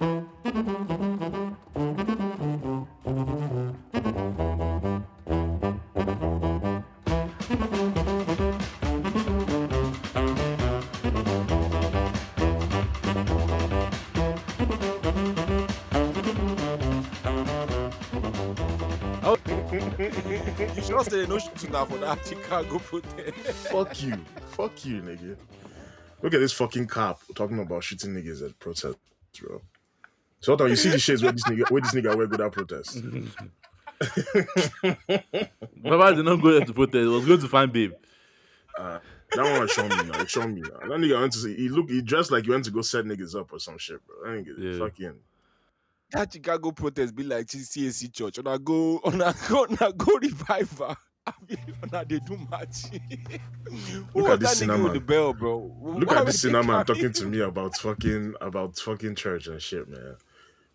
you should not say no shooting now for that Chicago protest. Fuck you. Fuck you, nigga. Look at this fucking cop talking about shooting niggas at protests, bro. So hold on, you see the shades where this nigga where this nigga wear good at protest. Baba did not go there to protest. He was going to find babe. Uh, that one show me now. Show me now. That nigga went to see he look he dressed like he went to go set niggas up or some shit, bro. That nigga Yeah. fucking That Chicago protest be like CAC church. On a go, on a go, on a go revival. On a they do match. Look at this cinema. with the bell, bro? Look Why at this cinema talking to me about fucking about fucking church and shit, man.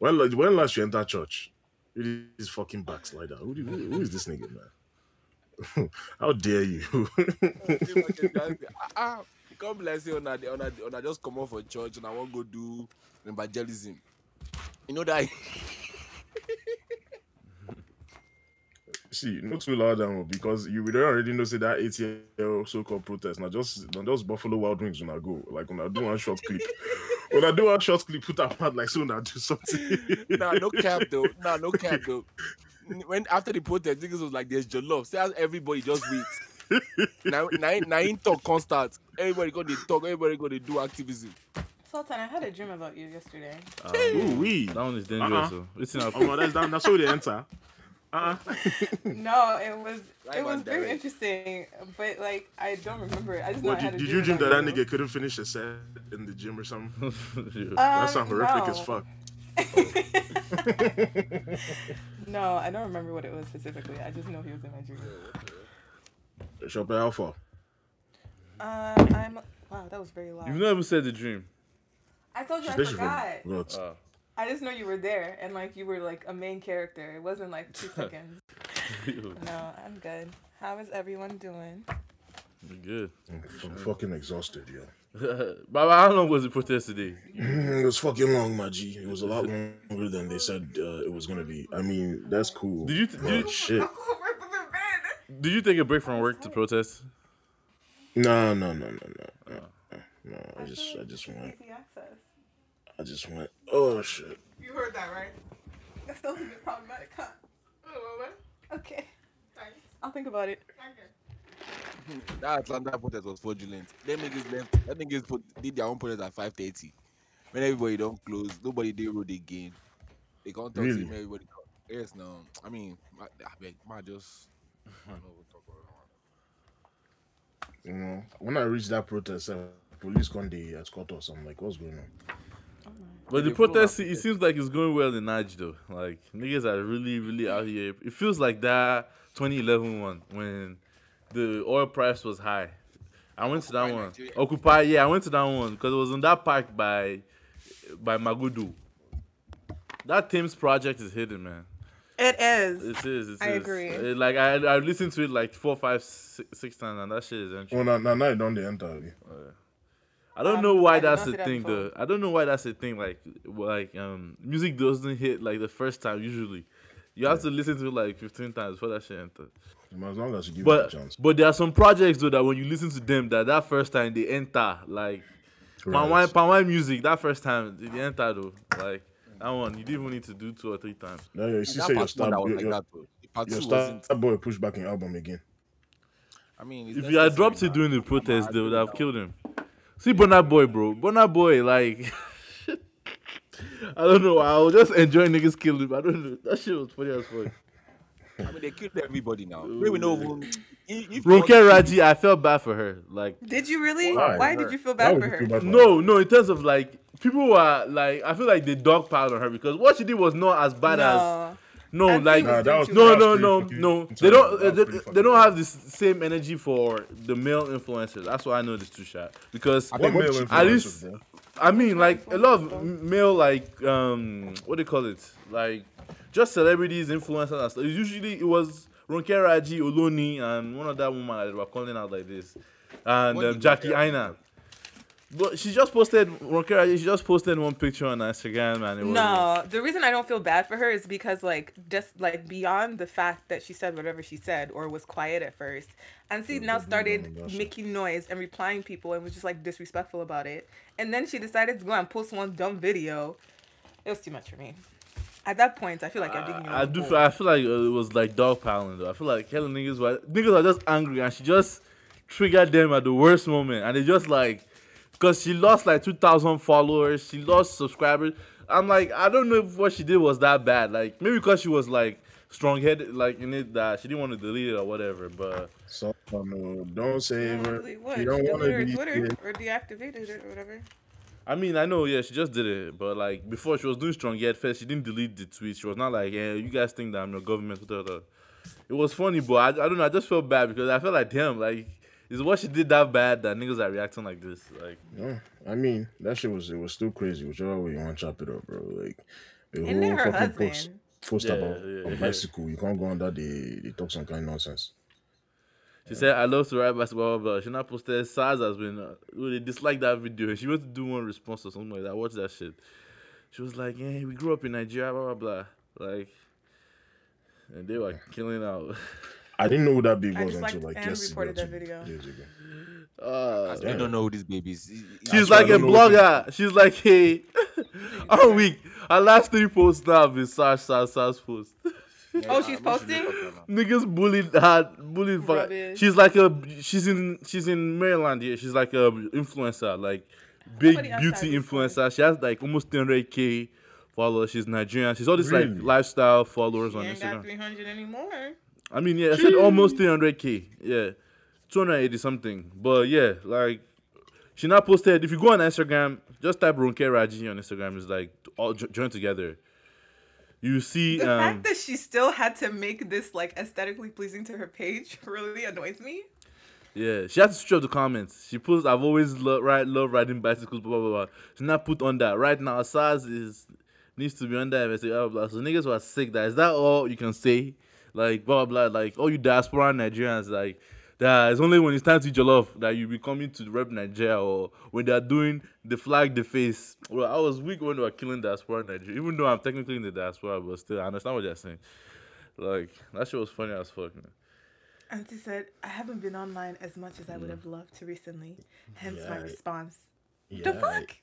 When when last you enter church? Who is fucking backslider? Who, who, who is this nigga, man? How dare you? Ah, you come be like say on a on a on a just come off for church and I want go do evangelism. You know that See, not too loud down because you would already know say that 80 year old so-called protest. Now just now just Buffalo Wild Wings when I go. Like when I do one short clip. when I do one short clip, put up like so now do something. nah, no cap though. Nah, no cap though. When after the protest, niggas was like, "There's jollof." Say, everybody just wait. now, now, now, in talk constant. Everybody go they talk. Everybody go they do activism. Sultan, I had a dream about you yesterday. Ah, ooh, we. That one is dangerous. Uh-uh. So. Listen up. Oh, that's that, that's how they enter. Uh-uh. No, it was Live it was very direct. interesting, but like I don't remember it. I just know What, I had did, did you dream that that nigga couldn't finish a set in the gym or something? Um, That sounds horrific as fuck. no, I don't remember what it was specifically. I just know he was in my dream. Shop Alpha. Uh, I'm wow, that was very loud. You've never said the dream. I told you I Especially forgot. from what? Oh. I just know you were there and like you were like a main character. It wasn't like two seconds. No, I'm good. How is everyone doing? Good. I'm fucking exhausted, yo. Baba, how long was the protest today? It was fucking long, my G. It was a lot longer than they said uh, it was gonna be. I mean, that's cool. Did you- but did you- shit? Did you take a break from work to protest? No, no, no, no, no, no, no. no I just, I just went. Easy access. I just went. Oh shit. You heard that, right? That still a bit problematic, huh? Okay. Thanks. I'll think about it. That Atlanta protest was fraudulent. Them niggas left. Them niggas put, did their own protest at five thirty. When everybody don't close, nobody did road again. They can't talk Really? to me. Everybody. Come. Yes, no. I mean, I, I beg, ma just. I know what talk about. You know, when I reached that protest, uh, police come they escort us. I'm like, what's going on? But the They follow protest, that it seems like it's going well in Naj though. Like niggas are really, really out here. It feels like that 2011 one when the oil price was high. I went to that Occupy one. Nigeria. Occupy, yeah, I went to that one because it was in that park by by Magudu. That Tems project is hidden, man. It is. It is. It I is. agree. It- like I, I listened to it like four, five, six, six times, and that shit is interesting. Oh, now, now, now you don't they enter. abi? Oh, I don't Um, know why I that's the see that thing though. I don't know why that's the thing. Like, like um, music doesn't hit like the first time usually. You have to listen to it like 15 times before that shit enters. As long as you give it But a chance. but there are some projects though that when you listen to them, that that first time they enter like Pan Right. Wine Pan Wine music. That first time they enter though, like that one you didn't even need to do two or three times. Now you see, That say your part star, one that your, like your, that, though. The part your star boy push back in album again. I mean, If you had dropped it during the protest, they would have killed him. See Burna Boy, bro. Burna Boy, like I don't know. I was just enjoying niggas killing him. I don't know. That shit was funny as fuck. I mean, they killed everybody now. Maybe no even. If, if Ronke Raji, I felt bad for her. Like Did you really? Why? Why, did you feel bad would for her? bad no, no, in terms of like people were like I feel like they dogpiled on her because what she did was not as bad as No. no, I think like it Nah, that was- no, that no, no, pretty no. They don't. Uh, they, they don't have this same energy for the male influencers. That's why I know this two shot because I think male at least bro? I mean like a lot of male like um what do you call it like just celebrities influencers and stuff. Usually it was Ronke Raji, Oloni, and one of that woman that were calling out like this, and um, Jackie Ronke Aina. But she just posted Ronkera. She just posted one picture on Instagram, and it was No, the reason I don't feel bad for her is because like just like beyond the fact that she said whatever she said or was quiet at first, and she now started making noise and replying people and was just like disrespectful about it, and then she decided to go and post one dumb video. It was too much for me. At that point, I feel like I'm digging. I do. Feel, I feel like uh, it was like dog piling though. I feel like hella niggas were niggas are just angry, and she just triggered them at the worst moment, and they just like because she lost like two thousand followers, she lost subscribers. I'm like, I don't know if what she did was that bad. Like maybe because she was like strong headed, like in it that she didn't want to delete it or whatever. But So no, don't say What? it. What? You She don't want deleted her to be. Twitter or deactivated it or whatever. I mean, I know, yeah, she just did it. But like before, she was doing strong head first. She didn't delete the tweet. She was not like, yeah, you guys think that I'm your government. Whatever. It was funny, but I, I don't know. I just felt bad because I felt like, damn, like is what she did that bad that niggas are reacting like this? Like. No, I mean that shit was it was still crazy. Whichever way you want to chop it up, bro. Like the And then whole fucking post husband. post Yeah, about yeah, on yeah. bicycle. You can't go under the They they talk some kind of nonsense. She said, I love to ride basketball, blah, blah. She not posted, SARS has been, uh, well, they disliked that video. She went to do one response or something like that. Watch that shit. She was like, yeah, we grew up in Nigeria, blah, blah, blah. Like, and they were killing out. I didn't know who that big I was just until liked like and yesterday. reported or that two video. days ago. Uh, I still don't know who this baby is. she's swear like a don't know what blogger. She's like, hey, all week, her last three posts now have been SARS, SARS, SARS posts. Oh, she's posting? Niggas bullied her, bullied. fuck- She's like a, she's in, she's in Maryland here. She's like a influencer, like big Nobody beauty influencer. She has like almost 300k followers. She's Nigerian. She's all these Really? like lifestyle followers She on ain't got Instagram. 300 anymore. I mean, yeah, I said almost 300k. Yeah, 280 something. But yeah, like she not posted. If you go on Instagram, just type Ronke Raji on Instagram. It's like all jo- joined together. You see, The um, fact that she still had to make this like aesthetically pleasing to her page really annoys me. Yeah, she had to switch up the comments. She puts, "I've always lo- ride, love riding bicycles." Blah blah blah. She not put on that right now. SARS is needs to be under investigation. Blah, blah. So niggas were sick. That is that all you can say? Like blah blah. blah. Like all you diaspora Nigerians, like that. It's only when it's time to eat jollof that you be coming to rep Nigeria or when they are doing the flag, the face. Well, I was weak when they were killing diaspora Nigeria. Even though I'm technically in the diaspora, but still, I understand what they're saying. Like that shit was funny as fuck. Man. Auntie said, I haven't been online as much as I would mm. have loved to recently. Hence my response. Yeah, The fuck?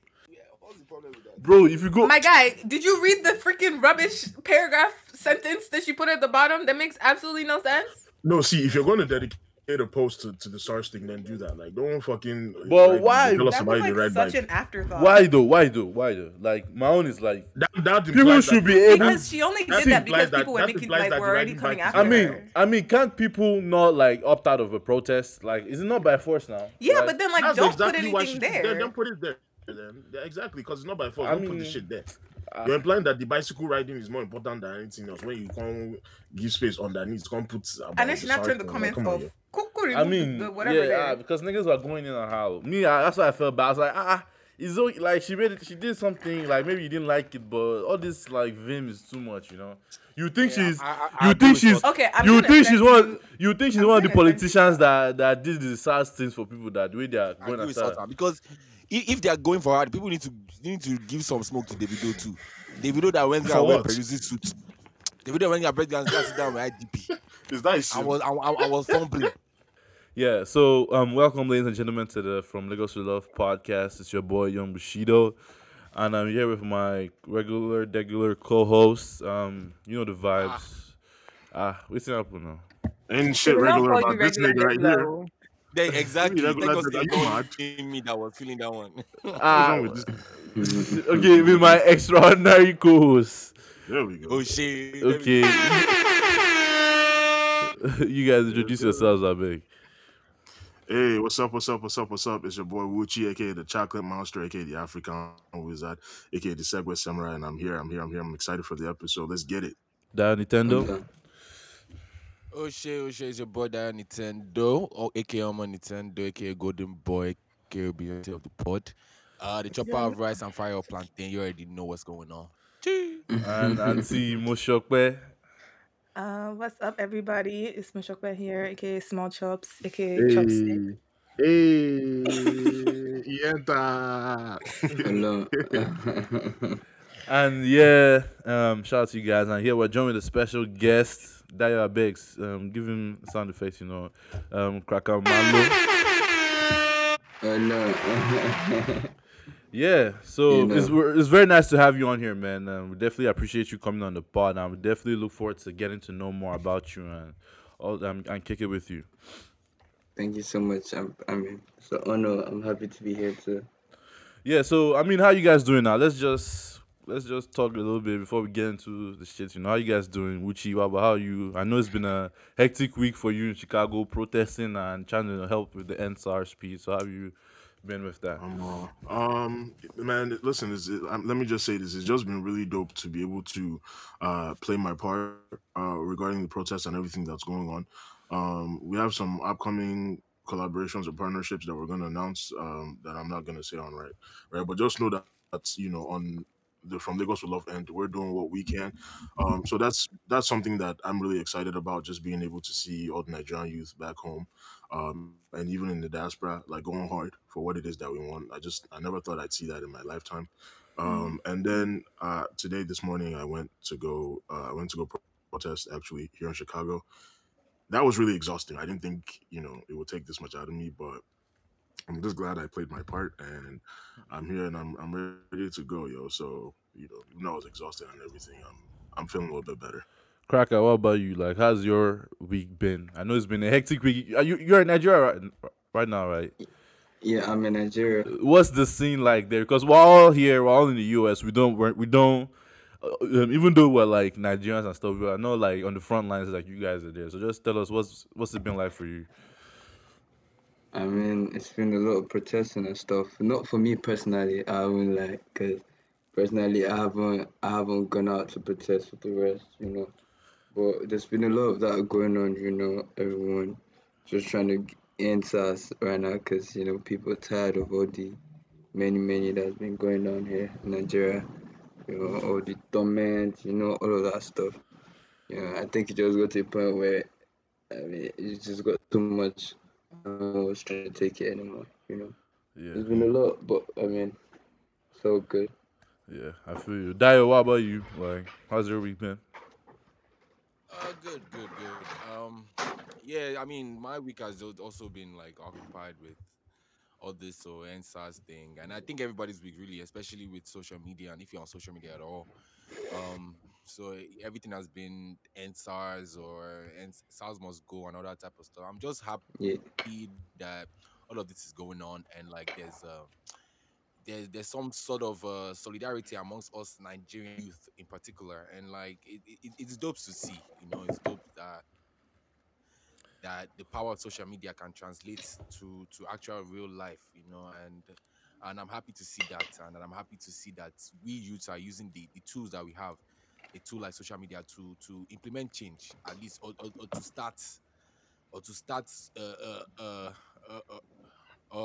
Bro, if you go, My guy, did you read the freaking rubbish paragraph sentence that she put at the bottom? That makes absolutely no sense. No, see, if you're going to dedicate a post to, to the SARS thing, then do that. Like, don't fucking. Well, like, why? Tell us That about was you like ride such bike. an afterthought. Why though? Why though? Why though? Like my own is like That, that people should that- be able. Because she only did that implies because that- people were making like that were already coming bike is after I mean, her. I mean, can't people not like opt out of a protest? Like, is it not by force now? Yeah, Like, but then like don't exactly put anything she, there. Don't put it there. Then. Yeah, exactly, because it's not by force. I don't put the mean, shit there. uh, You're implying that the bicycle riding is more important than anything else. When you can't give space underneath, can't put. About and then she not SARS turned the thing. Like, comments off. yeah. Cuckoo, I mean, the whatever yeah, there. ah, because niggas were going in on how me. I, that's why I felt bad. I was like, ah, it's okay. like she made it. She did something like maybe you didn't like it, but all this like vim is too much. You know, you think Yeah, she's, I- I- I you think she's, Okay, I'm you gonna think she's one, you- you think she's I'm one of the gonna you politicians that that did the sad things for people that the way they are going agree with after. Sultan because if, if they are going for hard, people need to need to give some smoke to Davido too. Davido that went For and wear what? producing suit. Davido when he break down, sit down with IDP. Is that his I was I, I, I was fumbling. Yeah, so um, welcome, ladies and gentlemen, to the From Lagos to Love podcast. It's your boy Young Bushido, and I'm here with my regular, regular co-host. Um, you know the vibes. Ah, what's happening now? Ain't shit regular about this nigga right here. Though. They, exactly. Really, Thank regular God nigga, they you don't mad? in me that was feeling that one. What's Ah, wrong with this? okay, with my extraordinary co-host. There we go. oh shit. Okay, you guys introduce yourselves, I beg. Hey, what's up? What's up? What's up? What's up? It's your boy Wuchi, aka the Chocolate Monster, aka the African Wizard, aka the Segway Samurai, and I'm here. I'm here. I'm here. I'm excited for the episode. Let's get it. That Nintendo. Oh shit, oh shit, it's your boy Diane Nintendo, or aka Omo Nintendo, aka Golden Boy, aka Beyonce of the pod. Uh, the chopper of rice and fire of plantain. You already know what's going on. Chee. and Auntie Moshokwe. Uh, what's up, everybody? It's Mashokwa here, aka Small Chops, aka Chopstick. Hey, yeah, enter. Hello. And yeah, um, shout out to you guys. And here we're joined with a special guest, Dayo Abex. Um, give him sound effects, you know. Um, Cracker Malo. Hello. Yeah, so You know. it's it's very nice to have you on here, man. Um, we definitely appreciate you coming on the pod, and we definitely look forward to getting to know more about you and all um, and kick it with you. Thank you so much. I'm, I mean, it's an honor. I'm happy to be here too. Yeah, so I mean, how you guys doing now? Let's just let's just talk a little bit before we get into the shit. You know, how you guys doing? Uchi, Waba, how you? I know it's been a hectic week for you in Chicago, protesting and trying to help with the NSAR speed. So how have you been with that? Um, um, man, listen. It, um, let me just say this: it's just been really dope to be able to uh, play my part uh, regarding the protests and everything that's going on. Um, we have some upcoming collaborations or partnerships that we're going to announce um, that I'm not going to say on right, right. But just know that that's you know on the from Lagos with Love end, we're doing what we can. Um, so that's that's something that I'm really excited about. Just being able to see all the Nigerian youth back home um, and even in the diaspora, like going hard for what it is that we want. I just I never thought I'd see that in my lifetime. Um, and then uh, today, this morning, I went to go uh, I went to go protest actually here in Chicago. That was really exhausting. I didn't think you know it would take this much out of me, but I'm just glad I played my part and I'm here and I'm I'm ready to go, yo. So you know, even though I was exhausted and everything, I'm I'm feeling a little bit better. Cracker, what about you? Like, how's your week been? I know it's been a hectic week. Are you you're in Nigeria right, right now, right? Yeah, I'm in Nigeria. What's the scene like there? Because we're all here, we're all in the U.S. We don't, we're, we don't. Uh, um, even though we're like Nigerians and stuff, we're not like on the front lines like you guys are there. So just tell us what's what's it been like for you? I mean, it's been a lot of protesting and stuff. Not for me personally. I haven't like, cause personally, I haven't, I haven't gone out to protest with the rest, you know. But there's been a lot of that going on, you know. Everyone just trying to answer us right now, cause you know people are tired of all the many, many that's been going on here in Nigeria. You know, all the torment, you know, all of that stuff. You know, I think it just got to a point where, I mean, it just got too much. I was trying to take it anymore, you know. Yeah, It's been a lot, but I mean, so good. yeah, I feel you. Dio, what about you? Like, how's your week been? Uh, good, good, good. Um, yeah, I mean, my week has also been like occupied with all this so EndSARS thing, and I think everybody's week really, especially with social media, and if you're on social media at all. Um, so everything has been EndSARS or EndSARS must go and all that type of stuff. I'm just happy Yeah, that all of this is going on and like there's uh there's there's some sort of uh, solidarity amongst us Nigerian youth in particular, and like it, it, it's dope to see. You know, it's dope that that the power of social media can translate to to actual real life. You know, and and I'm happy to see that, and I'm happy to see that we youths are using the the tools that we have, a tool like social media to to implement change at least or, or, or to start or to start uh, uh, uh, a,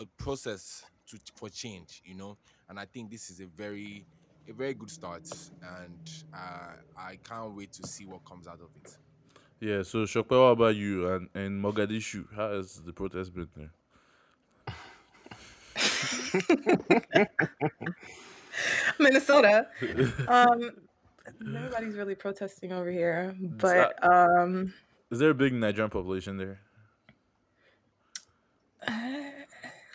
a process to for change, you know. And I think this is a very a very good start, and uh, I can't wait to see what comes out of it. Yeah, so Shokpe, what about you? And and Mogadishu, how has the protest been there? Minnesota. Um, nobody's really protesting over here, but um, Is there a big Nigerian population there?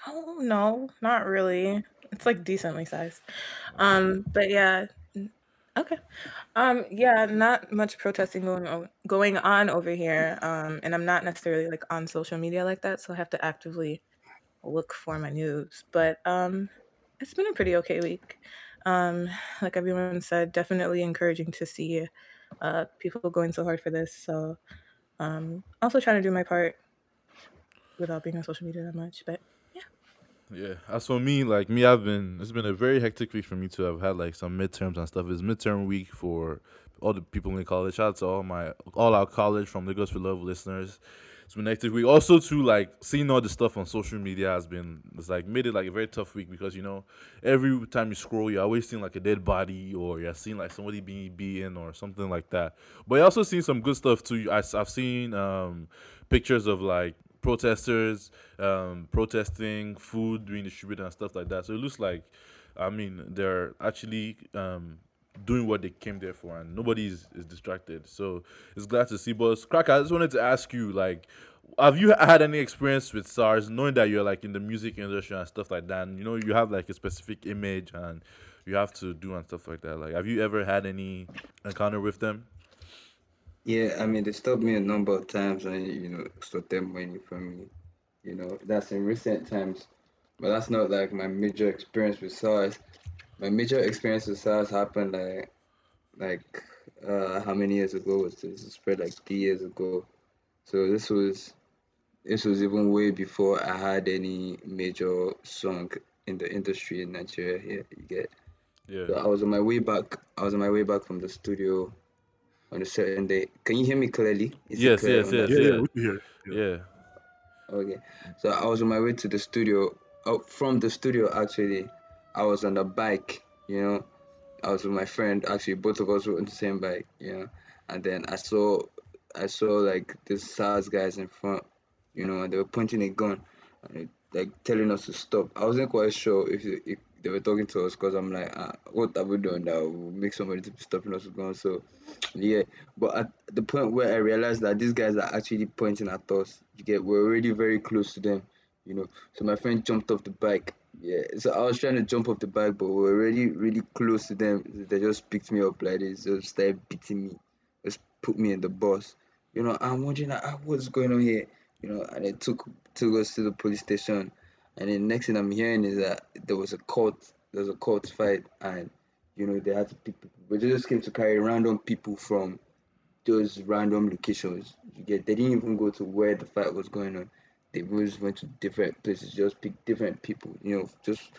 oh no, not really. It's like decently sized. Um, but yeah, okay. Um, yeah, not much protesting going on, going on over here. Um, and I'm not necessarily like on social media like that, so I have to actively look for my news. But um, it's been a pretty okay week. Um, like everyone said, definitely encouraging to see uh people going so hard for this. So um, also trying to do my part without being on social media that much. But Yeah. Yeah. As for me, like me, I've been. It's been a very hectic week for me too. I've had like some midterms and stuff. It's midterm week for all the people in college. Shout out to all my all our college from Lagos for Love listeners. It's been hectic week. Also, too, like seeing all the stuff on social media has been. It's like made it like a very tough week because you know every time you scroll, you're always seeing like a dead body or you're seeing like somebody being beaten or something like that. But you also seen some good stuff too. I, have seen um pictures of like protesters um, protesting, food being distributed and stuff like that. So it looks like, I mean, they're actually um, doing what they came there for, and nobody is, is distracted. So it's glad to see. But Crack, I just wanted to ask you, like, have you had any experience with SARS, knowing that you're like in the music industry and stuff like that? And you know, you have like a specific image and you have to do and stuff like that. Like, have you ever had any encounter with them? Yeah, I mean, they stopped me a number of times and, you know, extorted money from me. You know, that's in recent times. But that's not like my major experience with SARS. My major experience with SARS happened like, like, uh, how many years ago was this? It spread like three years ago. So this was, this was even way before I had any major song in the industry in Nigeria here. You get. Yeah. So I was on my way back. I was on my way back from the studio on a certain day. Can you hear me clearly? Is Yes, clear yes, on yes, Yeah, yeah. yeah, we can hear. Yeah. Yeah. Okay. So I was on my way to the studio. Oh, from the studio actually, I was on a bike. You know, I was with my friend. Actually, both of us were on the same bike. You know, and then I saw, I saw like the SARS guys in front. You know, and they were pointing a gun, and, like telling us to stop. I wasn't quite sure if, if they were talking to us because I'm like, ah, what have we done that will make somebody to be stopping us guns? So, yeah. But at the point where I realized that these guys are actually pointing at us, you get, we're already very close to them, you know. So my friend jumped off the bike. Yeah. So I was trying to jump off the bike, but we were already really close to them. They just picked me up like this, just started beating me, just put me in the bus. You know, I'm wondering ah, what's going on here. You know, and it took took us to the police station. And then next thing I'm hearing is that there was a court, there was a court fight, and you know they had to pick people. But they just came to carry random people from those random locations. You get they didn't even go to where the fight was going on. They just went to different places, just pick different people, you know, just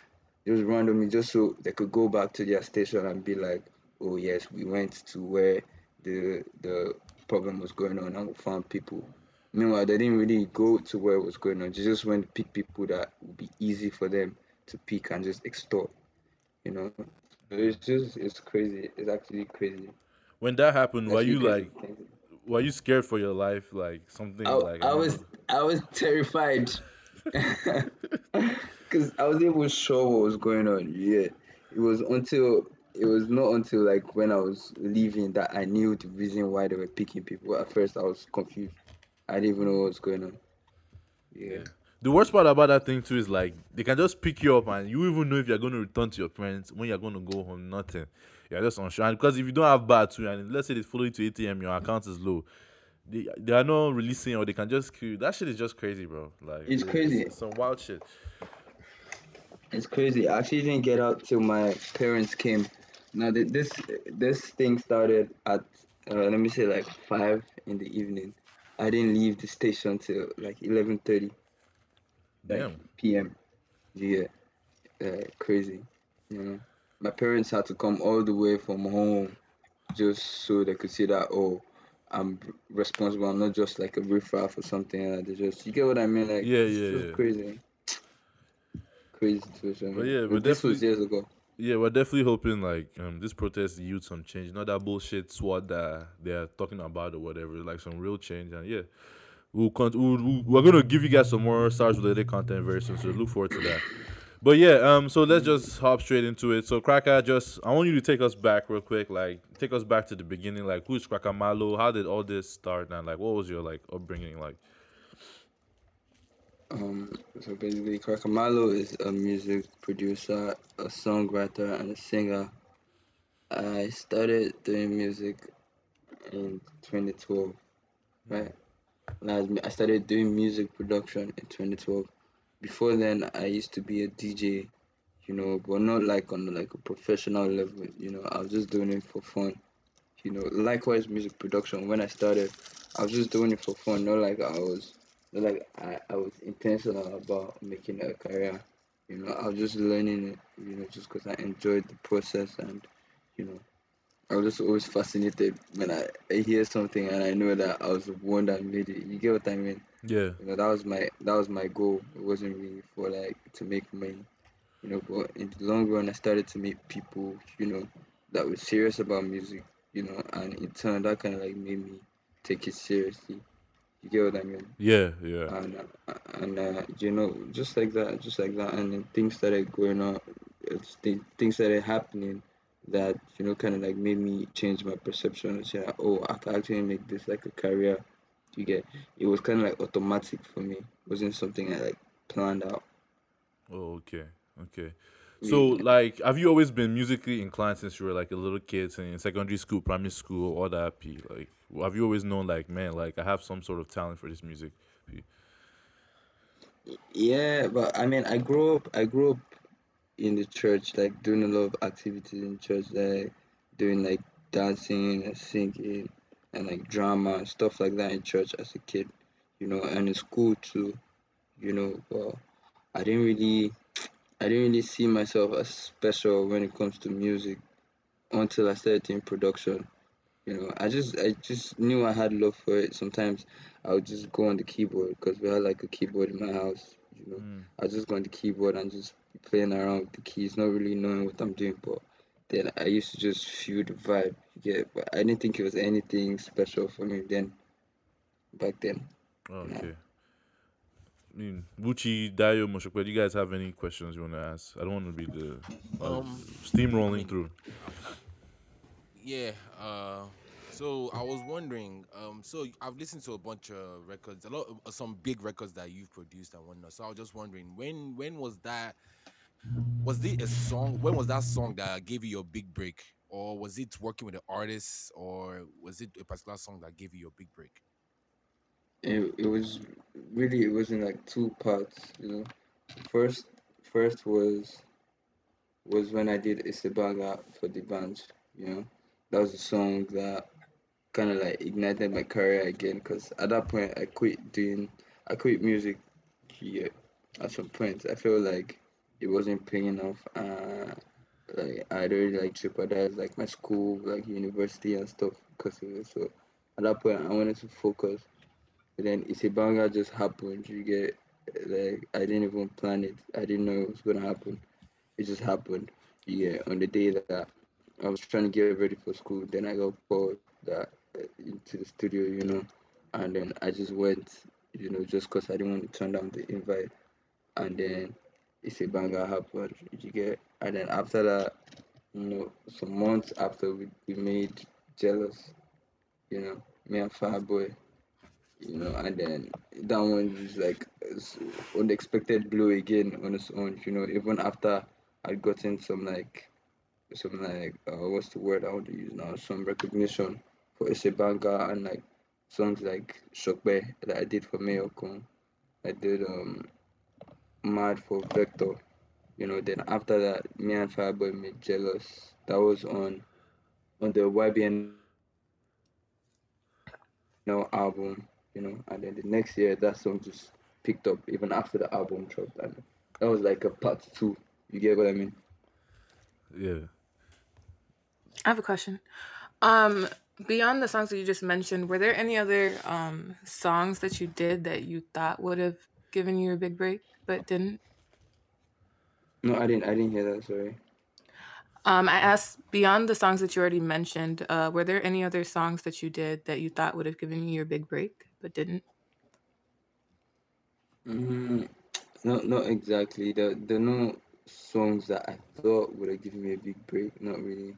just randomly, just so they could go back to their station and be like, oh yes, we went to where the the problem was going on and we found people. Meanwhile, they didn't really go to where it was going on. They just went to pick people that would be easy for them to pick and just extort. You know, it's just it's crazy. It's actually crazy. When that happened, were you crazy. Were you scared for your life? Like something I, like I don't was. I was terrified because I wasn't even sure what was going on. Yeah, it was until it was not until like when I was leaving that I knew the reason why they were picking people. At first, I was confused. I didn't even know what was going on. Yeah, The worst part about that thing too is like they can just pick you up and you even know if you're going to return to your parents when you're going to go home. Nothing. You're just unsure. And because if you don't have bad too, and let's say they follow you to ATM, your account is low. They, they are not releasing or they can just kill you. That shit is just crazy, bro. Like It's crazy. It's some wild shit. it's crazy. I actually didn't get out till my parents came. Now th- this this thing started at uh, let me say like five in the evening. I didn't leave the station till like eleven thirty. like Damn. PM. Yeah, uh, crazy. You know, my parents had to come all the way from home just so they could see that oh, I'm responsible. I'm not just like a riffraff or something. Like they just you get what I mean? Like Yeah, it's yeah, yeah. crazy. Crazy situation. But yeah, but this was years ago. Yeah, we're definitely hoping like um this protest yields some change. Not that bullshit SWAT that they're talking about or whatever. Like some real change. And yeah, we'll, con- we'll, we'll we're gonna give you guys some more SARS related content very soon. So look forward to that. But yeah, um, so let's just hop straight into it. So Cracker, just I want you to take us back real quick. Like take us back to the beginning. Like who's Cracker Malo? How did all this start? And like what was your like upbringing like? Um, so basically, Kakamalo is a music producer, a songwriter, and a singer. I started doing music in 2012, right? I started doing music production in 2012. Before then, I used to be a DJ, you know, but not like on like a professional level. You know, I was just doing it for fun. You know, likewise, music production. When I started, I was just doing it for fun, not like I was not like I, I was intentional about making a career. You know, I was just learning it, you know, just because I enjoyed the process and, you know, I was just always fascinated when I, I hear something and I know that I was the one that made it. You get what I mean? Yeah, You know, that was my that was my goal. It wasn't really for like to make money. You know, but in the long run I started to meet people, you know, that were serious about music, you know, and in turn that kinda like made me take it seriously. You get what I mean? Yeah, yeah. and uh, and uh, you know just like that just like that and then things started going on it's th- things started happening that you know kind of like made me change my perception and say oh i can actually make this like a career you get it was kind of like automatic for me it wasn't something i like planned out Oh, okay, okay. So, yeah. like, have you always been musically inclined since you were like a little kid, in secondary school, primary school, all that? P? Like, have you always known, like, man, like I have some sort of talent for this music? P? yeah but i mean i grew up i grew up in the church like doing a lot of activities in church like doing like dancing and singing and like drama and stuff like that in church as a kid you know and in school too you know but i didn't really i didn't really see myself as special when it comes to music until i started in production you know. I just i just knew i had love for it. Sometimes i would just go on the keyboard because we had like a keyboard in my house you know. Mm. i just go on the keyboard and just playing around with the keys not really knowing what i'm doing but then i used to just feel the vibe yeah but i didn't think it was anything special for me then back then Oh, okay. I mean, Bucci, Dayo, Moshokwe, do you guys have any questions you want to ask? I don't want to be the uh, Um, steamrolling through. Yeah. Uh, so I was wondering. Um, so I've listened to a bunch of records, a lot, of, some big records that you've produced and whatnot. So I was just wondering, when when was that? Was it a song? When was that song that gave you your big break, or was it working with the artist, or was it a particular song that gave you your big break? it, it was really it was in like two parts you know first first was was when i did isibanga for the band you know that was a song that kind of like ignited my career again because at that point i quit doing i quit music yeah at some point i feel like it wasn't paying enough uh like i'd already like jeopardized like my school like university and stuff because of it so at that point i wanted to focus and then Isibanga just happened. You get like I didn't even plan it. I didn't know it was gonna happen. It just happened. Yeah, on the day that I was trying to get ready for school, then I got called that uh, into the studio, you know, and then I just went, you know, just cause I didn't want to turn down the invite. And then Isibanga happened. You get, and then after that, you know, some months after we, we made Jealous, you know, me and Fireboy you know, and then that one is like unexpected blow again on its own, you know, even after I'd gotten some like some like uh, what's the word I want to use now? Some recognition for Isebanga and like songs like Shokbe that I did for Mayorkun. I did um Mad for Vector, you know, then after that me and Fireboy made Jealous. That was on on the YBN no album, you know, and then the next year that song just picked up even after the album dropped, and that was like a part two. You get what I mean? Yeah. I have a question. Um, beyond the songs that you just mentioned, were there any other um songs that you did that you thought would have given you a big break but didn't? No, I didn't. I didn't hear that. Sorry. Um, I asked beyond the songs that you already mentioned, uh, were there any other songs that you did that you thought would have given you your big break but didn't? Mm, no, not exactly. There, there are no songs that I thought would have given me a big break. Not really.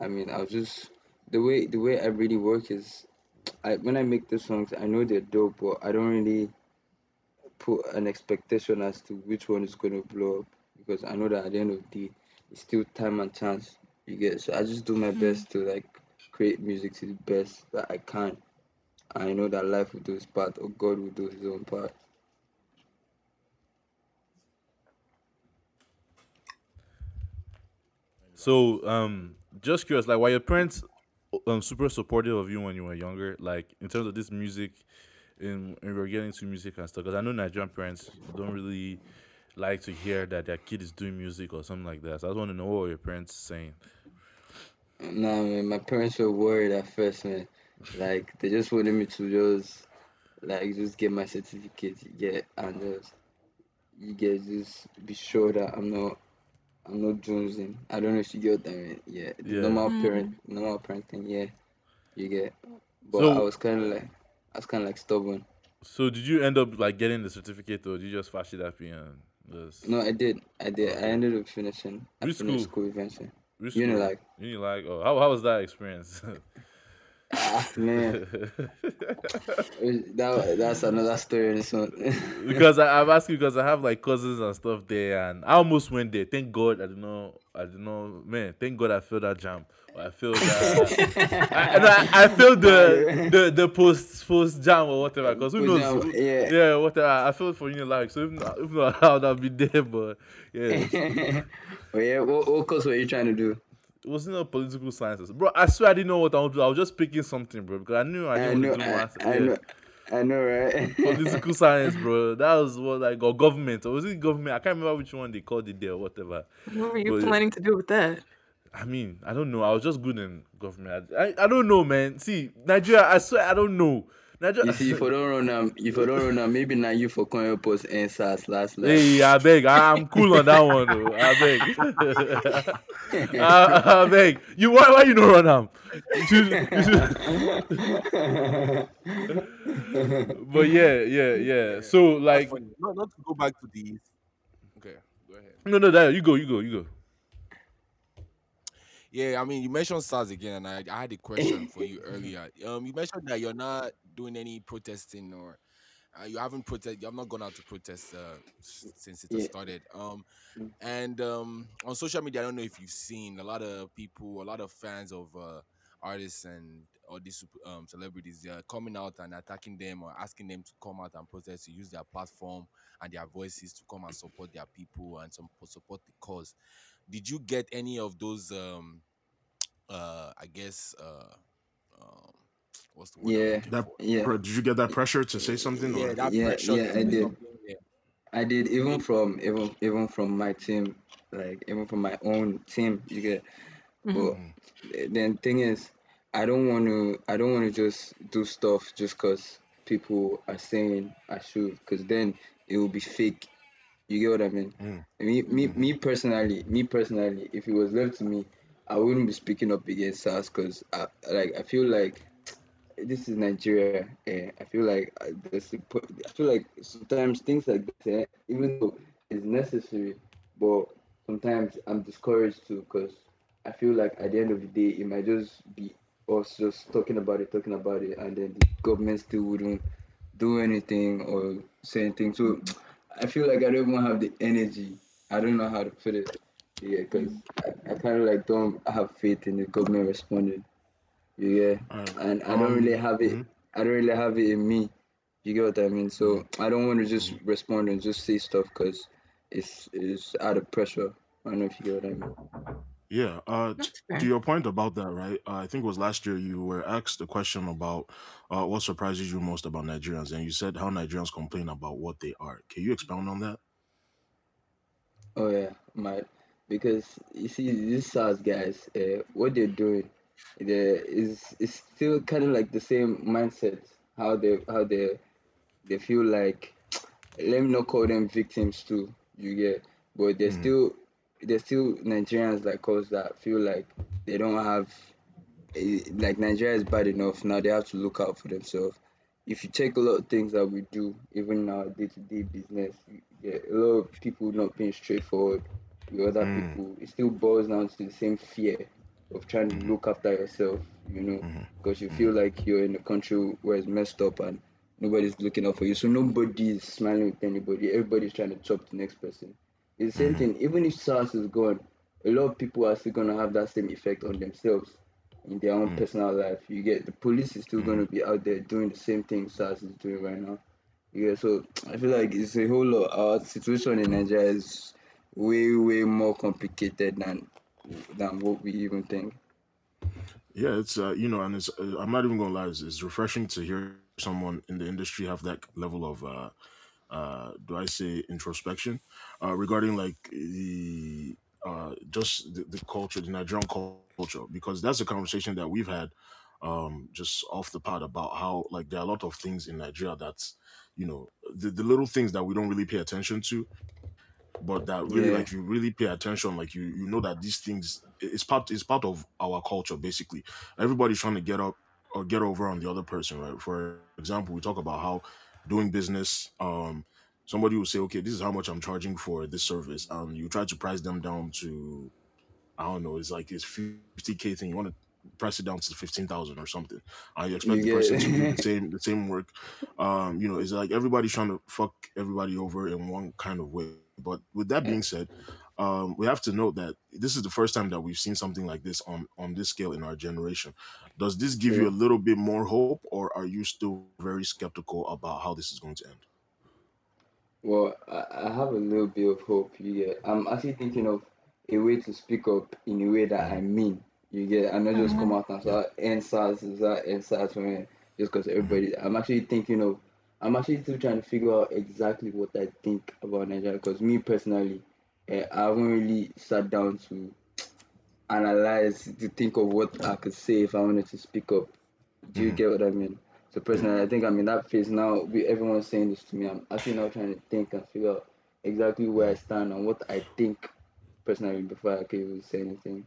I mean, I was just the way the way I really work is, I when I make the songs, I know they're dope, but I don't really put an expectation as to which one is going to blow up because I know that at the end of the day, it's still time and chance. You get so I just do my best to like create music to the best that I can. I know that life will do its part or God will do his own part. So, um, just curious, like, were your parents um super supportive of you when you were younger, like in terms of this music, in when you were getting into music and stuff? Because I know Nigerian parents don't really like to hear that their kid is doing music or something like that. So I just want to know what your parents saying. Nah, man, my parents were worried at first, man. Like they just wanted me to just like just get my certificate, you get, and just you get just be sure that I'm not I'm not jonesing. I don't know if you get what I mean. Yeah, the Yeah. normal hmm. parent, normal parent thing. Yeah, you get. But I was kind of like, Was kind of like stubborn. So did you end up like getting the certificate or did you just flash it up and just No, I did. I did. I ended up finishing. I Which finished school? school eventually. which like, Unilag. Oh, how how was that experience? ah, man, that that's another story. This one. because I, I'm asking because I have like cousins and stuff there, and I almost went there. Thank God I don't know. I don't know, man. Thank God I failed that JAMB. I failed that. I, I, I failed the the the post post JAMB or whatever. Because who knows? JAMB, yeah. yeah, whatever. I failed for you Unilag, so if not, if not, I would have been there. But yeah, oh yeah, what, what course were you trying to do? It wasn't a political sciences, bro. I swear I didn't know what I wanted to do. I was just picking something, bro, because I knew I I didn't know, want to do I, math. I yeah. know, I know, right? political science, bro. That was what I got. government or was it government? I can't remember which one they called it there or whatever. What were you But- planning to do with that? I mean, I don't know. I was just good in government. I, I, I don't know, man. See, Nigeria. I swear, I don't know. Nigeria. you see, if I don't run um, if I don't run um, maybe now you for coin post and SARS last last. Hey, I beg. I, I'm cool on that one, though. I beg. I, I beg. You why why you not run am? You should- you should- but yeah, yeah, yeah. So like, funny. No, not to go back to these. Okay, go ahead. no, no, that you go, you go, you go. Yeah, I mean, you mentioned SARS again, and I, I had a question for you earlier. Um, you mentioned that you're not doing any protesting, or uh, you haven't protest. You have not gone out to protest uh, since it Yeah. started. Um, Mm. and um, on social media, I don't know if you've seen a lot of people, a lot of fans of uh, artists and all these um, celebrities, they are coming out and attacking them or asking them to come out and protest to use their platform and their voices to come and support their people and some support the cause did you get any of those um uh i guess uh um what's the word Yeah, That yeah. Bro, did you get that pressure to say something? yeah or? that Yeah, pressure yeah, I did. yeah. I did even from even even from my team, like even from my own team. You get, but Mm-hmm. th- then thing is, I don't want to. I don't want to just do stuff just cause people are saying I should, cause then it will be fake. You get what I mean? Mm. Me, me, me personally, me personally, if it was left to me, I wouldn't be speaking up against SARS, cause I like I feel like this is Nigeria. Eh, I feel like uh, there's I feel like sometimes things like this, eh, even though it's necessary, but sometimes I'm discouraged too because I feel like at the end of the day, it might just be us just talking about it, talking about it, and then the government still wouldn't do anything or say anything. So I feel like I don't even have the energy. I don't know how to put it. Yeah, because I, I kind of like don't have faith in the government responding. Yeah, Alright. and I don't Um, really have it. mhm. I don't really have it in me. You get what I mean? So I don't want to just respond and just say stuff because it's it's out of pressure. I don't know if you get what I mean. Yeah. Uh, t- That's fair. to your point about that, right? Uh, I think it was last year you were asked a question about uh, what surprises you most about Nigerians, and you said how Nigerians complain about what they are. Can you expound on that? Oh yeah, my because you see these SARS guys, uh, what they're doing, there is is still kind of like the same mindset. How they how they they feel like let me not call them victims too. You get, but they're Mhm. still they're still Nigerians like us that feel like they don't have eh, like Nigeria is bad enough now. They have to look out for themselves. If you take a lot of things that we do, even in our day to day business, get a lot of people not being straightforward with other Mm. people. It still boils down to the same fear of trying to Mhm. look after yourself, you know, Mhm. because you feel like you're in a country where it's messed up and nobody's looking out for you. So nobody's smiling with anybody. Everybody's trying to chop the next person. It's the same thing. Even if SARS is gone, a lot of people are still gonna have that same effect on themselves in their own Mm. personal life. You get the police is still Mm. gonna be out there doing the same thing SARS is doing right now. Yeah, so I feel like it's a whole lot. Our situation in Nigeria is way, way more complicated than than what we even think. Yeah, it's uh, you know, and it's uh, I'm not even gonna lie, it's, it's refreshing to hear someone in the industry have that level of uh, uh, do I say introspection uh, regarding like the uh, just the, the culture, the Nigerian culture, because that's a conversation that we've had um, just off the pod about how like there are a lot of things in Nigeria that's you know the, the little things that we don't really pay attention to but that really Yeah. like you really pay attention like you you know that these things it's part it's part of our culture basically everybody's trying to get up or get over on the other person, right? For example, we talk about how doing business, um, somebody will say, okay, this is how much I'm charging for this service, and you try to price them down to, I don't know, it's like this 50k thing. You want to price it down to 15,000 or something. I expect the person to do the same the same work. Um, you know, it's like everybody's trying to fuck everybody over in one kind of way. But with that being said, um, we have to note that this is the first time that we've seen something like this on on this scale in our generation. Does this give you a little bit more hope, or are you still very skeptical about how this is going to end? Well, I, I have a little bit of hope. You get. I'm actually thinking of a way to speak up in a way that I mm-hmm. mean. You get. I'm not just come mm-hmm. out and start oh, EndSARS, is that EndSARS when just because mm-hmm. everybody. I'm actually thinking of. I'm actually still trying to figure out exactly what I think about Nigeria. Because me personally, eh, I haven't really sat down to analyze to think of what I could say if I wanted to speak up. Do you get what I mean? So personally, I think I'm in that phase now. We everyone's saying this to me. I'm actually now trying to think and figure out exactly where I stand and what I think personally before I can even say anything.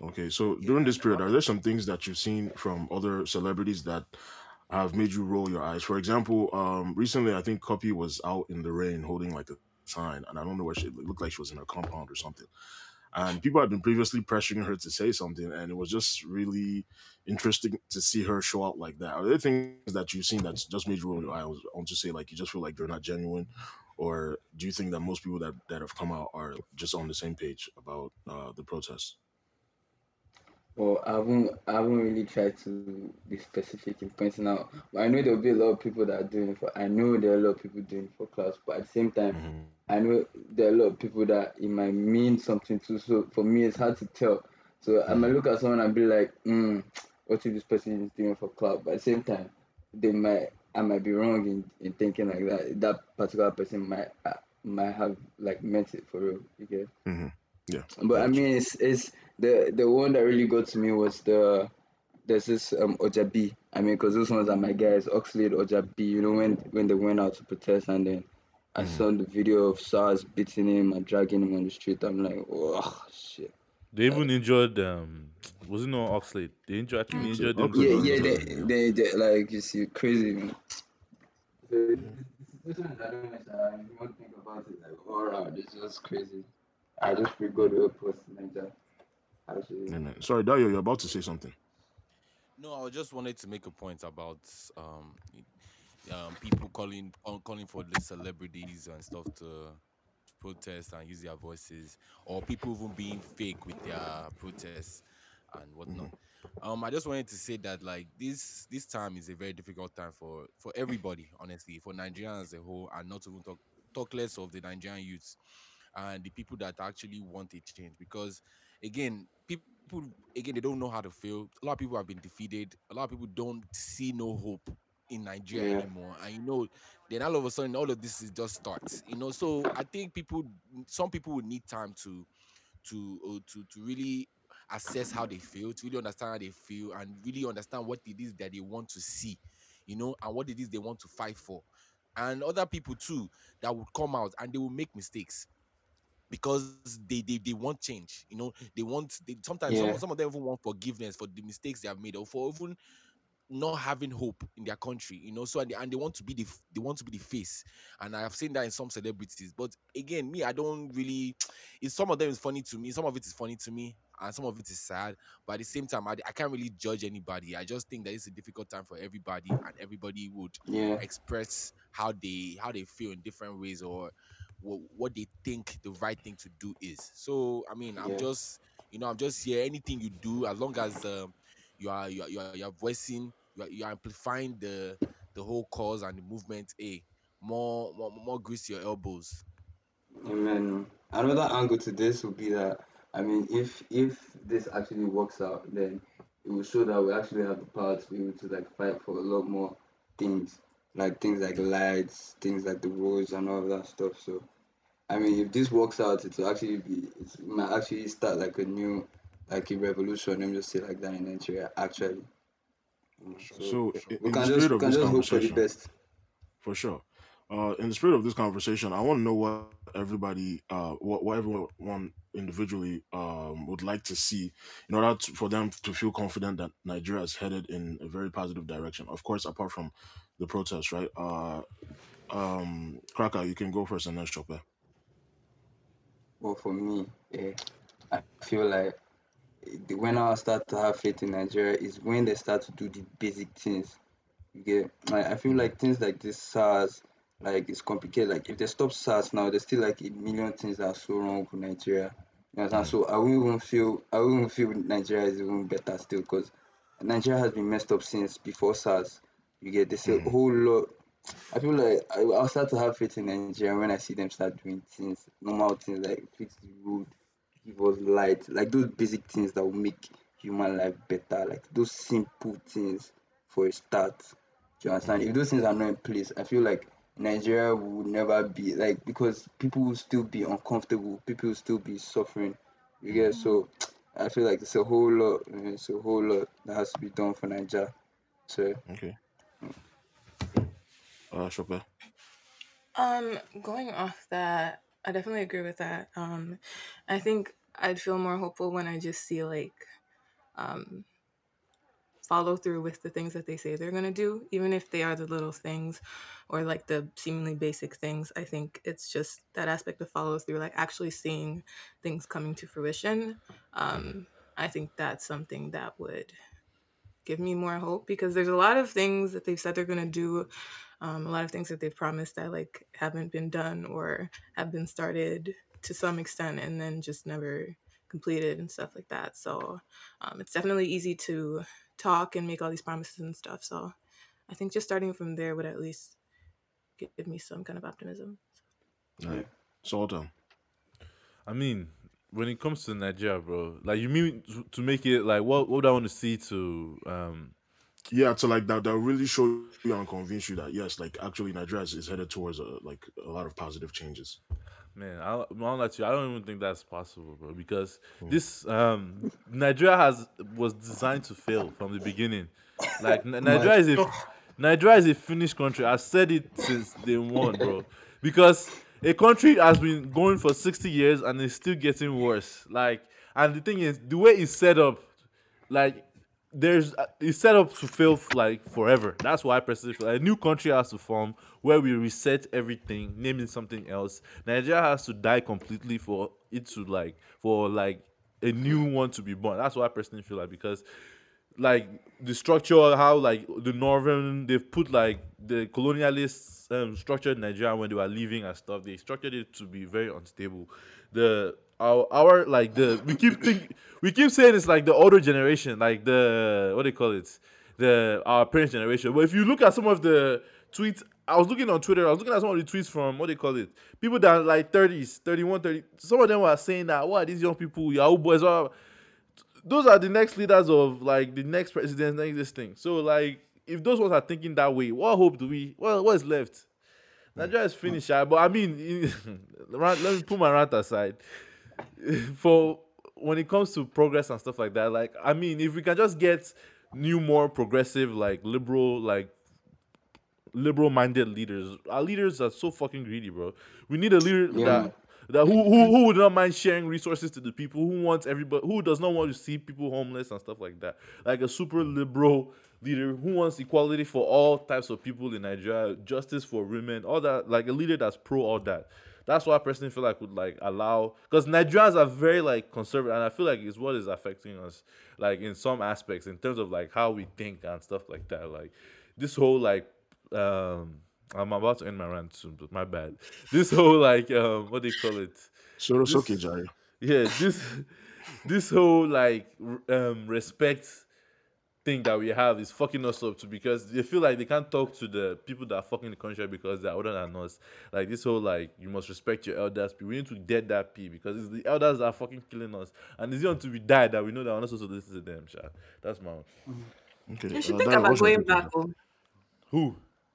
Okay, so during this period, are there some things that you've seen from other celebrities that have made you roll your eyes? For example, um, recently I think Cuppy was out in the rain holding like a sign, and I don't know where she looked like she was in her compound or something. And people had been previously pressuring her to say something, and it was just really interesting to see her show out like that. Are there things that you've seen that's just made you roll your eyes? I to say like you just feel like they're not genuine, or do you think that most people that that have come out are just on the same page about uh, the protests? Well, I haven't I haven't really tried to be specific in pointing out. But I know there'll be a lot of people that are doing it for I know there are a lot of people doing it for class, but at the same time Mhm. I know there are a lot of people that it might mean something to. So for me, it's hard to tell. So I might look at someone and be like, mm, what if this person is doing for clout? But at the same time, they might I might be wrong in, in thinking like that. That particular person might uh, might have like meant it for real. You get? Yeah. But I mean, it's, it's the the one that really got to me was the there's this um Ojabi. I mean, because those ones are my guys, Oxlade, Ojabi. You know when when they went out to protest and then I Mhm. saw the video of SARS beating him and dragging him on the street. I'm like, oh shit. They even injured um was it not Oxlade? They injured I think they Oxlade- injured him. Oxlade Yeah, yeah, injured, they, they, they like you see, crazy. Man. The situation I don't know, you want to think about it like all around. It's just crazy. I just feel go to a post Niger. Actually, Yeah, man. Sorry, Dayo, you're about to say something. No, I just wanted to make a point about um, um people calling on calling for the celebrities and stuff to protest and use their voices, or people even being fake with their protests and whatnot. Um, I just wanted to say that like this this time is a very difficult time for for everybody, honestly, for Nigeria as a whole, and not even talk talk less of the Nigerian youths and the people that actually want a change because again people again they don't know how to feel. A lot of people have been defeated. A lot of people don't see no hope in nigeria Yeah. anymore. And you know then all of a sudden all of this is just starts you know? So i think people some people would need time to to uh, to to really assess how they feel to really understand how they feel and really understand what it is that they want to see you know and what it is they want to fight for. And other people too that would come out and they will make mistakes because they they, they want change you know? They want they sometimes Yeah. some, some of them even want forgiveness for the mistakes they have made or for even not having hope in their country you know? So and they, and they want to be the they want to be the face. And i have seen that in some celebrities but again me i don't really it's some of them is funny to me some of it is funny to me and some of it is sad but at the same time i, I can't really judge anybody. I just think that it's a difficult time for everybody and everybody would yeah, express how they how they feel in different ways or what, what they think the right thing to do is so i mean i'm Yeah. just you know i'm just here anything you do as long as um, you are you are, you are, you are voicing you are, you are amplifying the the whole cause and the movement a more more more grease your elbows Amen. Another angle to this would be that I mean, if if this actually works out, then it will show that we actually have the power to be able to like fight for a lot more things, like things like lights, things like the roads and all of that stuff. So, I mean, if this works out, it will actually be it might actually start like a new like a revolution. Let me just say like that in Nigeria, actually. So, we can just we can just hope for the best. for sure. uh, in the spirit of this conversation, I want to know what everybody, uh, what, what everyone individually um, would like to see in order to, for them to feel confident that Nigeria is headed in a very positive direction. Of course, apart from the protest, right? Uh, um, Kraka, you can go first and then Chopper. Well, for me, eh, I feel like the- when I start to have faith in Nigeria is when they start to do the basic things. You get, I, I feel like things like this SARS, like it's complicated. Like if they stop SARS now, there's still like a million things that are so wrong with Nigeria. You understand? So I won't even feel, I won't even feel Nigeria is even better still because Nigeria has been messed up since before SARS. You get, this a whole lot. I feel like I, I'll start to have faith in Nigeria when I see them start doing things, normal things like fix the road, give us light, like those basic things that will make human life better, like those simple things for a start. Do you understand? If those things are not in place, I feel like Nigeria will never be like because people will still be uncomfortable, people will still be suffering. You get hmm. so I feel like it's a whole lot, it's a whole lot that has to be done for Nigeria. So Okay. Uh. Um, going off that, I definitely agree with that. Um, I think I'd feel more hopeful when I just see like um follow through with the things that they say they're gonna do, even if they are the little things or like the seemingly basic things. I think it's just that aspect of follow through, like actually seeing things coming to fruition. Um, I think that's something that would give me more hope because there's a lot of things that they've said they're gonna do um, a lot of things that they've promised that like haven't been done or have been started to some extent and then just never completed and stuff like that so um, it's definitely easy to talk and make all these promises and stuff so i think just starting from there would at least give me some kind of optimism Right. Sultan. I mean, when it comes to Nigeria, bro, like you mean to- make it like what what would I want to see to um Yeah, to like that, that really show you and convince you that yes, like actually Nigeria is, is headed towards a, like a lot of positive changes. Man, I don't let you. I don't even think that's possible, bro. Because this um Nigeria has was designed to fail from the beginning. Like Nigeria is a Nigeria is a finished country. I said it since day one, bro. Because a country has been going for sixty years and it's still getting worse. Like, and the thing is, the way it's set up, like there's it's set up to fail like forever. That's why I personally feel a new country has to form where we reset everything, naming something else. Nigeria has to die completely for it to like for like a new one to be born. That's what I personally feel like because like the structure, how like the northern they've put like the colonialists um, structured Nigeria when they were leaving and stuff. They structured it to be very unstable. The our our like the we keep think we keep saying it's like the older generation, like the what do they call it, the our parents' generation. But if you look at some of the tweets. I was looking on Twitter. I was looking at some of the tweets from what they call it. People that are like 30s, 31, 30. Some of them were saying that, what, these young people, Yahoo boys, blah." Those are the next leaders of like the next president, next this thing. So like, if those ones are thinking that way, what hope do we? Well, what is left? Nigeria is finished, ah, but I mean, let me put my rant aside. For when it comes to progress and stuff like that, like I mean, if we can just get new, more progressive, like liberal, like liberal-minded leaders, our leaders are so fucking greedy, bro. We need a leader Yeah. that that who, who who would not mind sharing resources to the people who wants everybody who does not want to see people homeless and stuff like that? Like a super liberal leader who wants equality for all types of people in nigeria justice for women all that like a leader that's pro all that. That's what i personally feel like would like allow because nigerians are very like conservative and i feel like it's what is affecting us like in some aspects in terms of like how we think and stuff like that. Like this whole like um i'm about to end my rant soon but my bad this whole like um what do you call it So it's This- okay, Jerry. yeah this this whole like r- um respect thing that we have is fucking us up too because they feel like they can't talk to the people that are fucking the country because they're older than us. Like this whole like you must respect your elders. P. We need to dead that P because it's the elders that are fucking killing us. And it's going to be died that we know that we're not supposed to listen to them, Sha. That's my own. Okay. you should uh, think about going back. Who?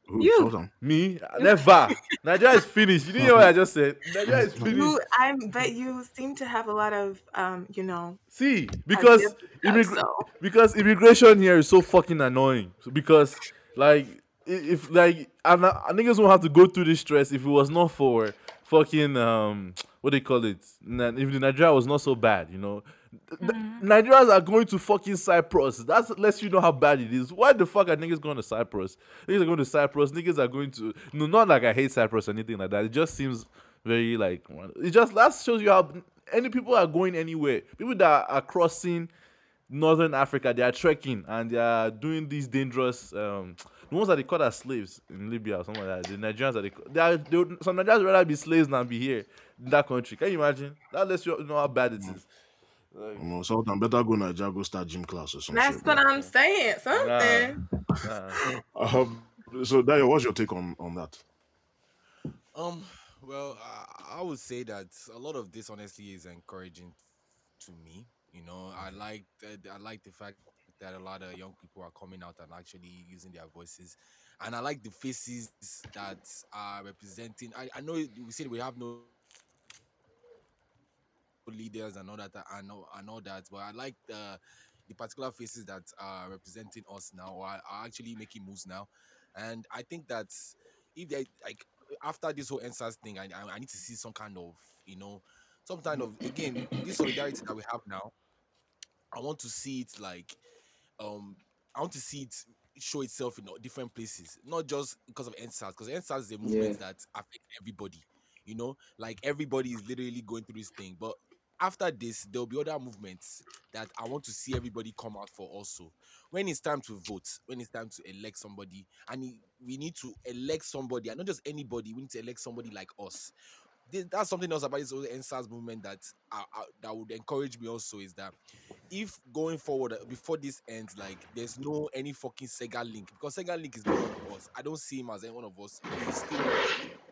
Who? You. Me? Never. Nigeria is finished. You didn't hear what I just said. Nigeria is finished. you i bet you seem to have a lot of um you know See, because ideas and immigra- stuff, so because immigration here is so fucking annoying. Because like if like and uh, niggas won't have to go through this stress if it was not for fucking um what they call it. If the Nigeria was not so bad, you know. Th- Nigerians are going to fucking Cyprus. That's lets you know how bad it is. Why the fuck are niggas going to Cyprus? Niggas are going to Cyprus. Niggas are going to no, not like I hate Cyprus or anything like that. It just seems very like it just that shows you how any people are going anywhere. People that are crossing northern Africa, they are trekking and they are doing these dangerous um the ones that they call as slaves in Libya or something like that. The Nigerians that they, they are they some Nigerians rather be slaves than be here in that country. Can you imagine? That lets you know how bad it is. You know, Sultan better go Nigeria, go start gym class or something. That's what I'm saying. Something. Nah. Um, so, Dayo, what's your take on on that? Um, well, I, I would say that a lot of this honestly is encouraging to me. You know, I like I like the fact that a lot of young people are coming out and actually using their voices, and I like the faces that are representing. I, I know we said we have no leaders and all that and all, and all that, but I like the the particular faces that are representing us now or are, are actually making moves now, and I think that if they like after this whole EndSARS thing, I, I I need to see some kind of you know some kind of again this solidarity that we have now. I want to see it like um I want to see it show itself in different places, not just because of EndSARS, because EndSARS is a movement Yeah. that affects everybody. You know, like everybody is literally going through this thing. But after this, there'll be other movements that I want to see everybody come out for also. When it's time to vote, when it's time to elect somebody, and we need to elect somebody, and not just anybody, we need to elect somebody like us. That's something else about this whole EndSARS movement that I, I, that would encourage me also is that if going forward uh, before this ends, like there's no any fucking Segalink because Segalink is not one of us. I don't see him as any one of us. He's still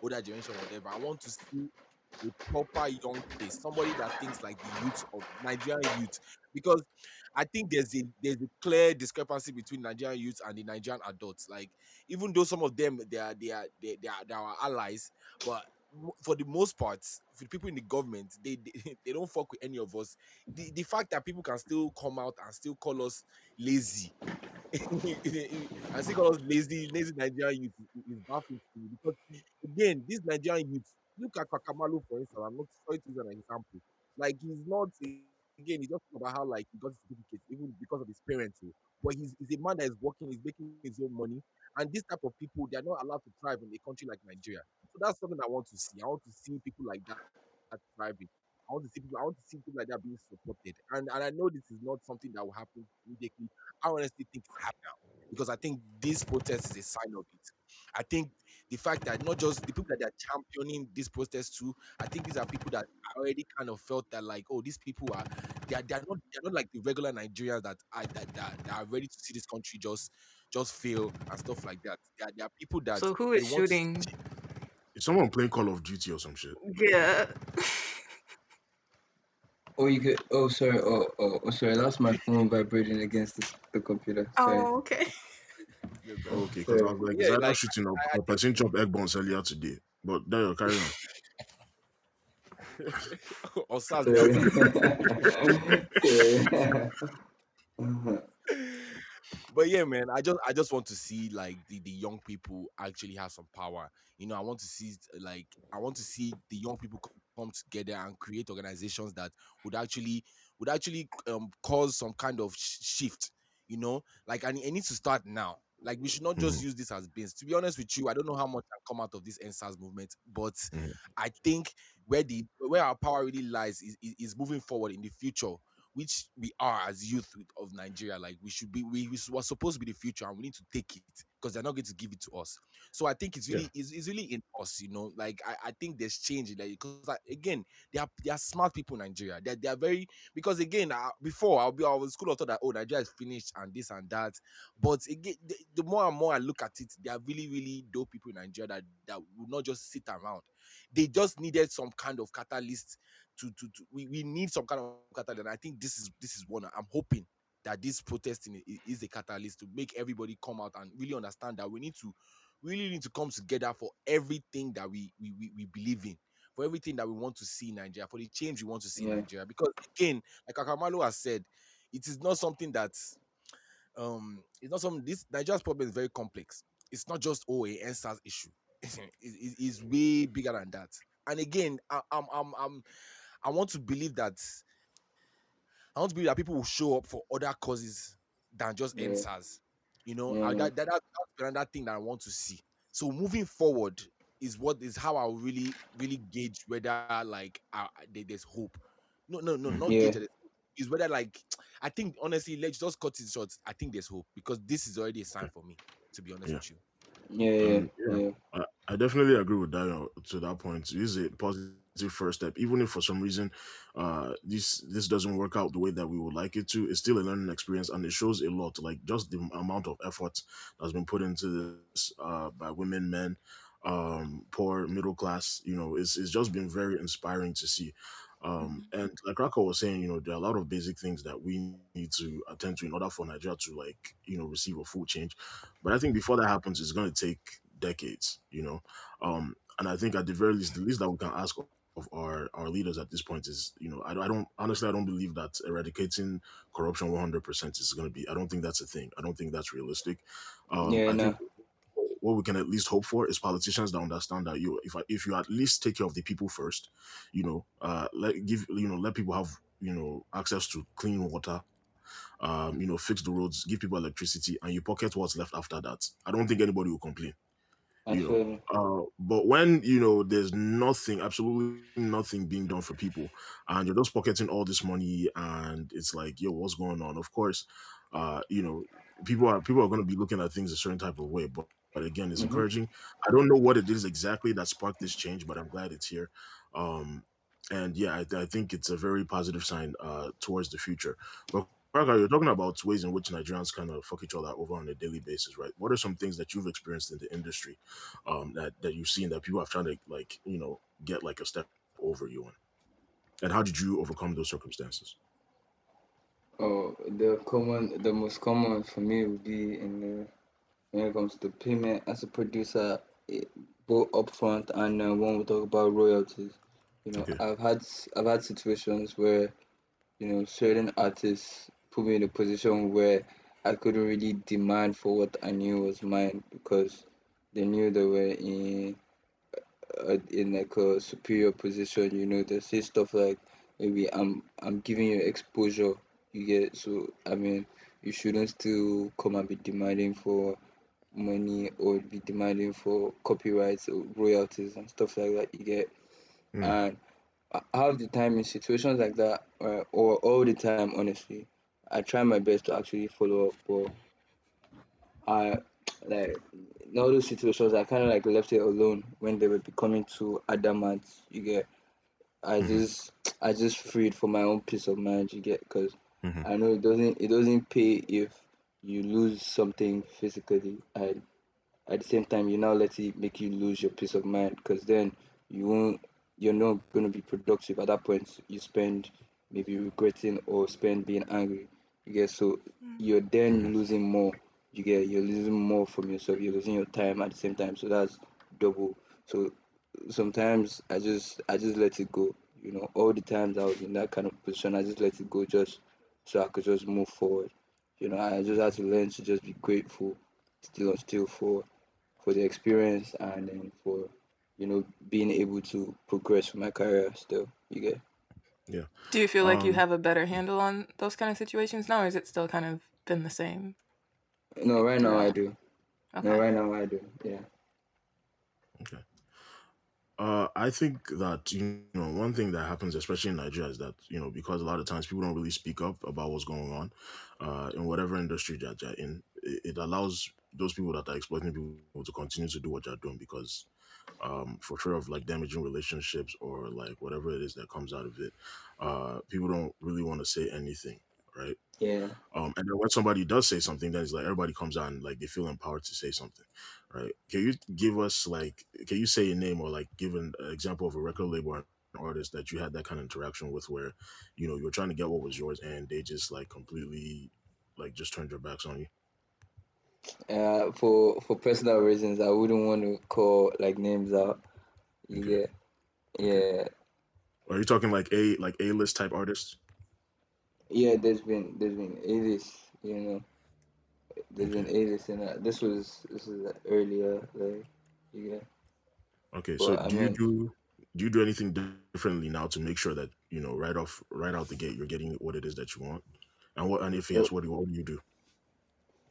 older generation, or whatever. I want to see a proper young face, somebody that thinks like the youth of Nigerian youth, because I think there's a there's a clear discrepancy between Nigerian youth and the Nigerian adults. Like even though some of them they are they are they, they are, they are allies, but for the most part, for the people in the government, they, they they don't fuck with any of us. The, the fact that people can still come out and still call us lazy and still call us lazy, lazy Nigerian youth is, baffling to me. Because again, this Nigerian youth, look at Kakamalu for instance. I'm not sorry to use an example. Like he's not again, he just about how like he got his certificate even because of his parents. oh, But he's, he's a man that is working, he's making his own money, and this type of people they are not allowed to thrive in a country like Nigeria. So that's something I want to see. I want to see people like that, that thriving. I want to see people. I want to see people like that being supported, and and I know this is not something that will happen immediately. I honestly think it's happening because I think this protest is a sign of it. I think the fact that not just the people that are championing this protest too, I think these are people that already kind of felt that like, oh, these people are they are, they are not they're not like the regular Nigerians that are that, that, that are ready to see this country just just fail and stuff like that. There are, there are people that So who is they to shooting? Is someone playing Call of Duty or some shit? Yeah. Oh, you could. Oh, sorry. Oh, oh, oh, sorry. That's my phone vibrating against the, the computer. Sorry. Oh, okay. Okay, because I was like, Yeah, is either like, shooting or, I- I or person chop egg buns earlier today. But Dayo, carry on. or SARS, Yeah. but yeah, man, I just I just want to see like the, the young people actually have some power. You know, I want to see like I want to see the young people come together and create organizations that would actually would actually um cause some kind of sh- shift. You know, like and it needs to start now. Like we should not just use this as bins. To be honest with you, I don't know how much can come out of this EndSARS movement, but Mhm. I think where the where our power really lies is, is, is moving forward in the future which we are as youth of Nigeria. Like we should be, we, we were supposed to be the future, and we need to take it because they're not going to give it to us. So I think it's Yeah. really, it's, it's really in us, you know. Like I, I think there's change in that because like, again, they are they are smart people in Nigeria. They they are very because again, uh, before I'll be I was school of thought that oh Nigeria is finished and this and that, but again, the, the more and more I look at it, they are really really dope people in Nigeria that that will not just sit around. They just needed some kind of catalyst to to, to we, we need some kind of catalyst. And I think this is this is one I'm hoping that this protesting is a catalyst to make everybody come out and really understand that we need to really need to come together for everything that we we, we, we believe in for everything that we want to see in Nigeria, for the change we want to see in Nigeria. Because again, like Akamalo has said, it is not something that um it's not something this Nigeria's problem is very complex. it's not just oh a EndSARS issue. it, it- it's way bigger than that. And again, I, I'm I'm I'm I want to believe that I want to believe that people will show up for other causes than just Yeah. EndSARS. You know, Yeah, and that, that, that- that's another thing that I want to see. So moving forward is what is how I really really gauge whether like uh, there's hope. No, no, no, not Yeah. gauge. that there's hope. Is whether like I think honestly, let's just cut it short. I think there's hope because this is already a sign for me. To be honest Yeah. with you. Yeah, yeah, Um, yeah. yeah. I, I definitely agree with that to that point. It is a positive first step, even if for some reason uh, this this doesn't work out the way that we would like it to. It's still a learning experience, and it shows a lot. Like just the amount of effort that's been put into this uh, by women, men, um, poor, middle class. You know, it's it's just been very inspiring to see. Um, and like Raka was saying, you know, there are a lot of basic things that we need to attend to in order for Nigeria to like, you know, receive a full change. But I think before that happens, it's going to take decades, you know. Um, and I think at the very least, the least that we can ask of, our our leaders at this point is, you know, I, don't- I don't honestly, I don't believe that eradicating corruption 100% is going to be. I don't think that's a thing. I don't think that's realistic. Um, Yeah, I no. think what we can at least hope for is politicians that understand that you, if if you at least take care of the people first, you know, uh, let give you know let people have you know access to clean water, um, you know, fix the roads, give people electricity, and you pocket what's left after that. I don't think anybody will complain. You know. Uh, but when you know there's nothing, absolutely nothing being done for people, and you're just pocketing all this money, and it's like, yo, what's going on? Of course, uh, you know, people are people are going to be looking at things a certain type of way. But but again, it's Mhm. encouraging. I don't know what it is exactly that sparked this change, but I'm glad it's here. Um, and yeah, I, I think it's a very positive sign uh, towards the future. But Parker, you're talking about ways in which Nigerians kind of fuck each other over on a daily basis, right? What are some things that you've experienced in the industry um, that that you've seen that people have tried to like you know get like a step over you on? And how did you overcome those circumstances? Oh, the common, the most common for me would be in the when it comes to payment as a producer, it, both upfront and uh, when we talk about royalties. You know, Okay. I've had I've had situations where you know certain artists put me in a position where I couldn't really demand for what I knew was mine because they knew they were in uh, in like a superior position. You know, they say stuff like maybe I'm I'm giving you exposure. You get so I mean you shouldn't still come and be demanding for money or be demanding for copyrights or royalties and stuff like that. You get Mm. and uh, half the time in situations like that, uh, or all the time, honestly, I try my best to actually follow up, but I like in all those situations, I kind of like left it alone when they were becoming too adamant. You get, I Mhm. just, I just freed for my own peace of mind. You get, because Mhm. I know it doesn't, it doesn't pay if you lose something physically, and at the same time, you now let it make you lose your peace of mind, because then you won't, you're not going to be productive at that point. You spend maybe regretting or spend being angry. You get, so mm. you're then losing more. You get you're losing more from yourself. You're losing your time at the same time. So that's double. So sometimes i just i just let it go. You know all the times i was in that kind of position i just let it go just so i could just move forward. You know i just had to learn to just be grateful still and still for for the experience and then for you know being able to progress with my career still. You get Do you feel like you Um, have a better handle on those kind of situations now, or is it still kind of been the same? no right now i do Okay. no right now i do yeah Okay. Uh, I think that you know one thing that happens, especially in Nigeria, is that you know because a lot of times people don't really speak up about what's going on, uh, in whatever industry that they're in. It, it allows those people that are exploiting people to continue to do what they're doing because, um, for fear of like damaging relationships or like whatever it is that comes out of it, uh, people don't really want to say anything, right? yeah Um, and then when somebody does say something, then it's like everybody comes out and like they feel empowered to say something, right? Can you give us like, can you say a name or like give an example of a record label or an artist that you had that kind of interaction with, where you know you're trying to get what was yours and they just like completely like just turned their backs on you? Uh for for personal reasons i wouldn't want to call like names out Okay. Okay. yeah Are you talking like a like a list type artists? yeah there's been there's been it is you know there's an A-list in that. This was this is earlier, like yeah. Okay, But so I do you do do you do anything differently now to make sure that you know right off right out the gate you're getting what it is that you want? And what and if yes, what do what do you do?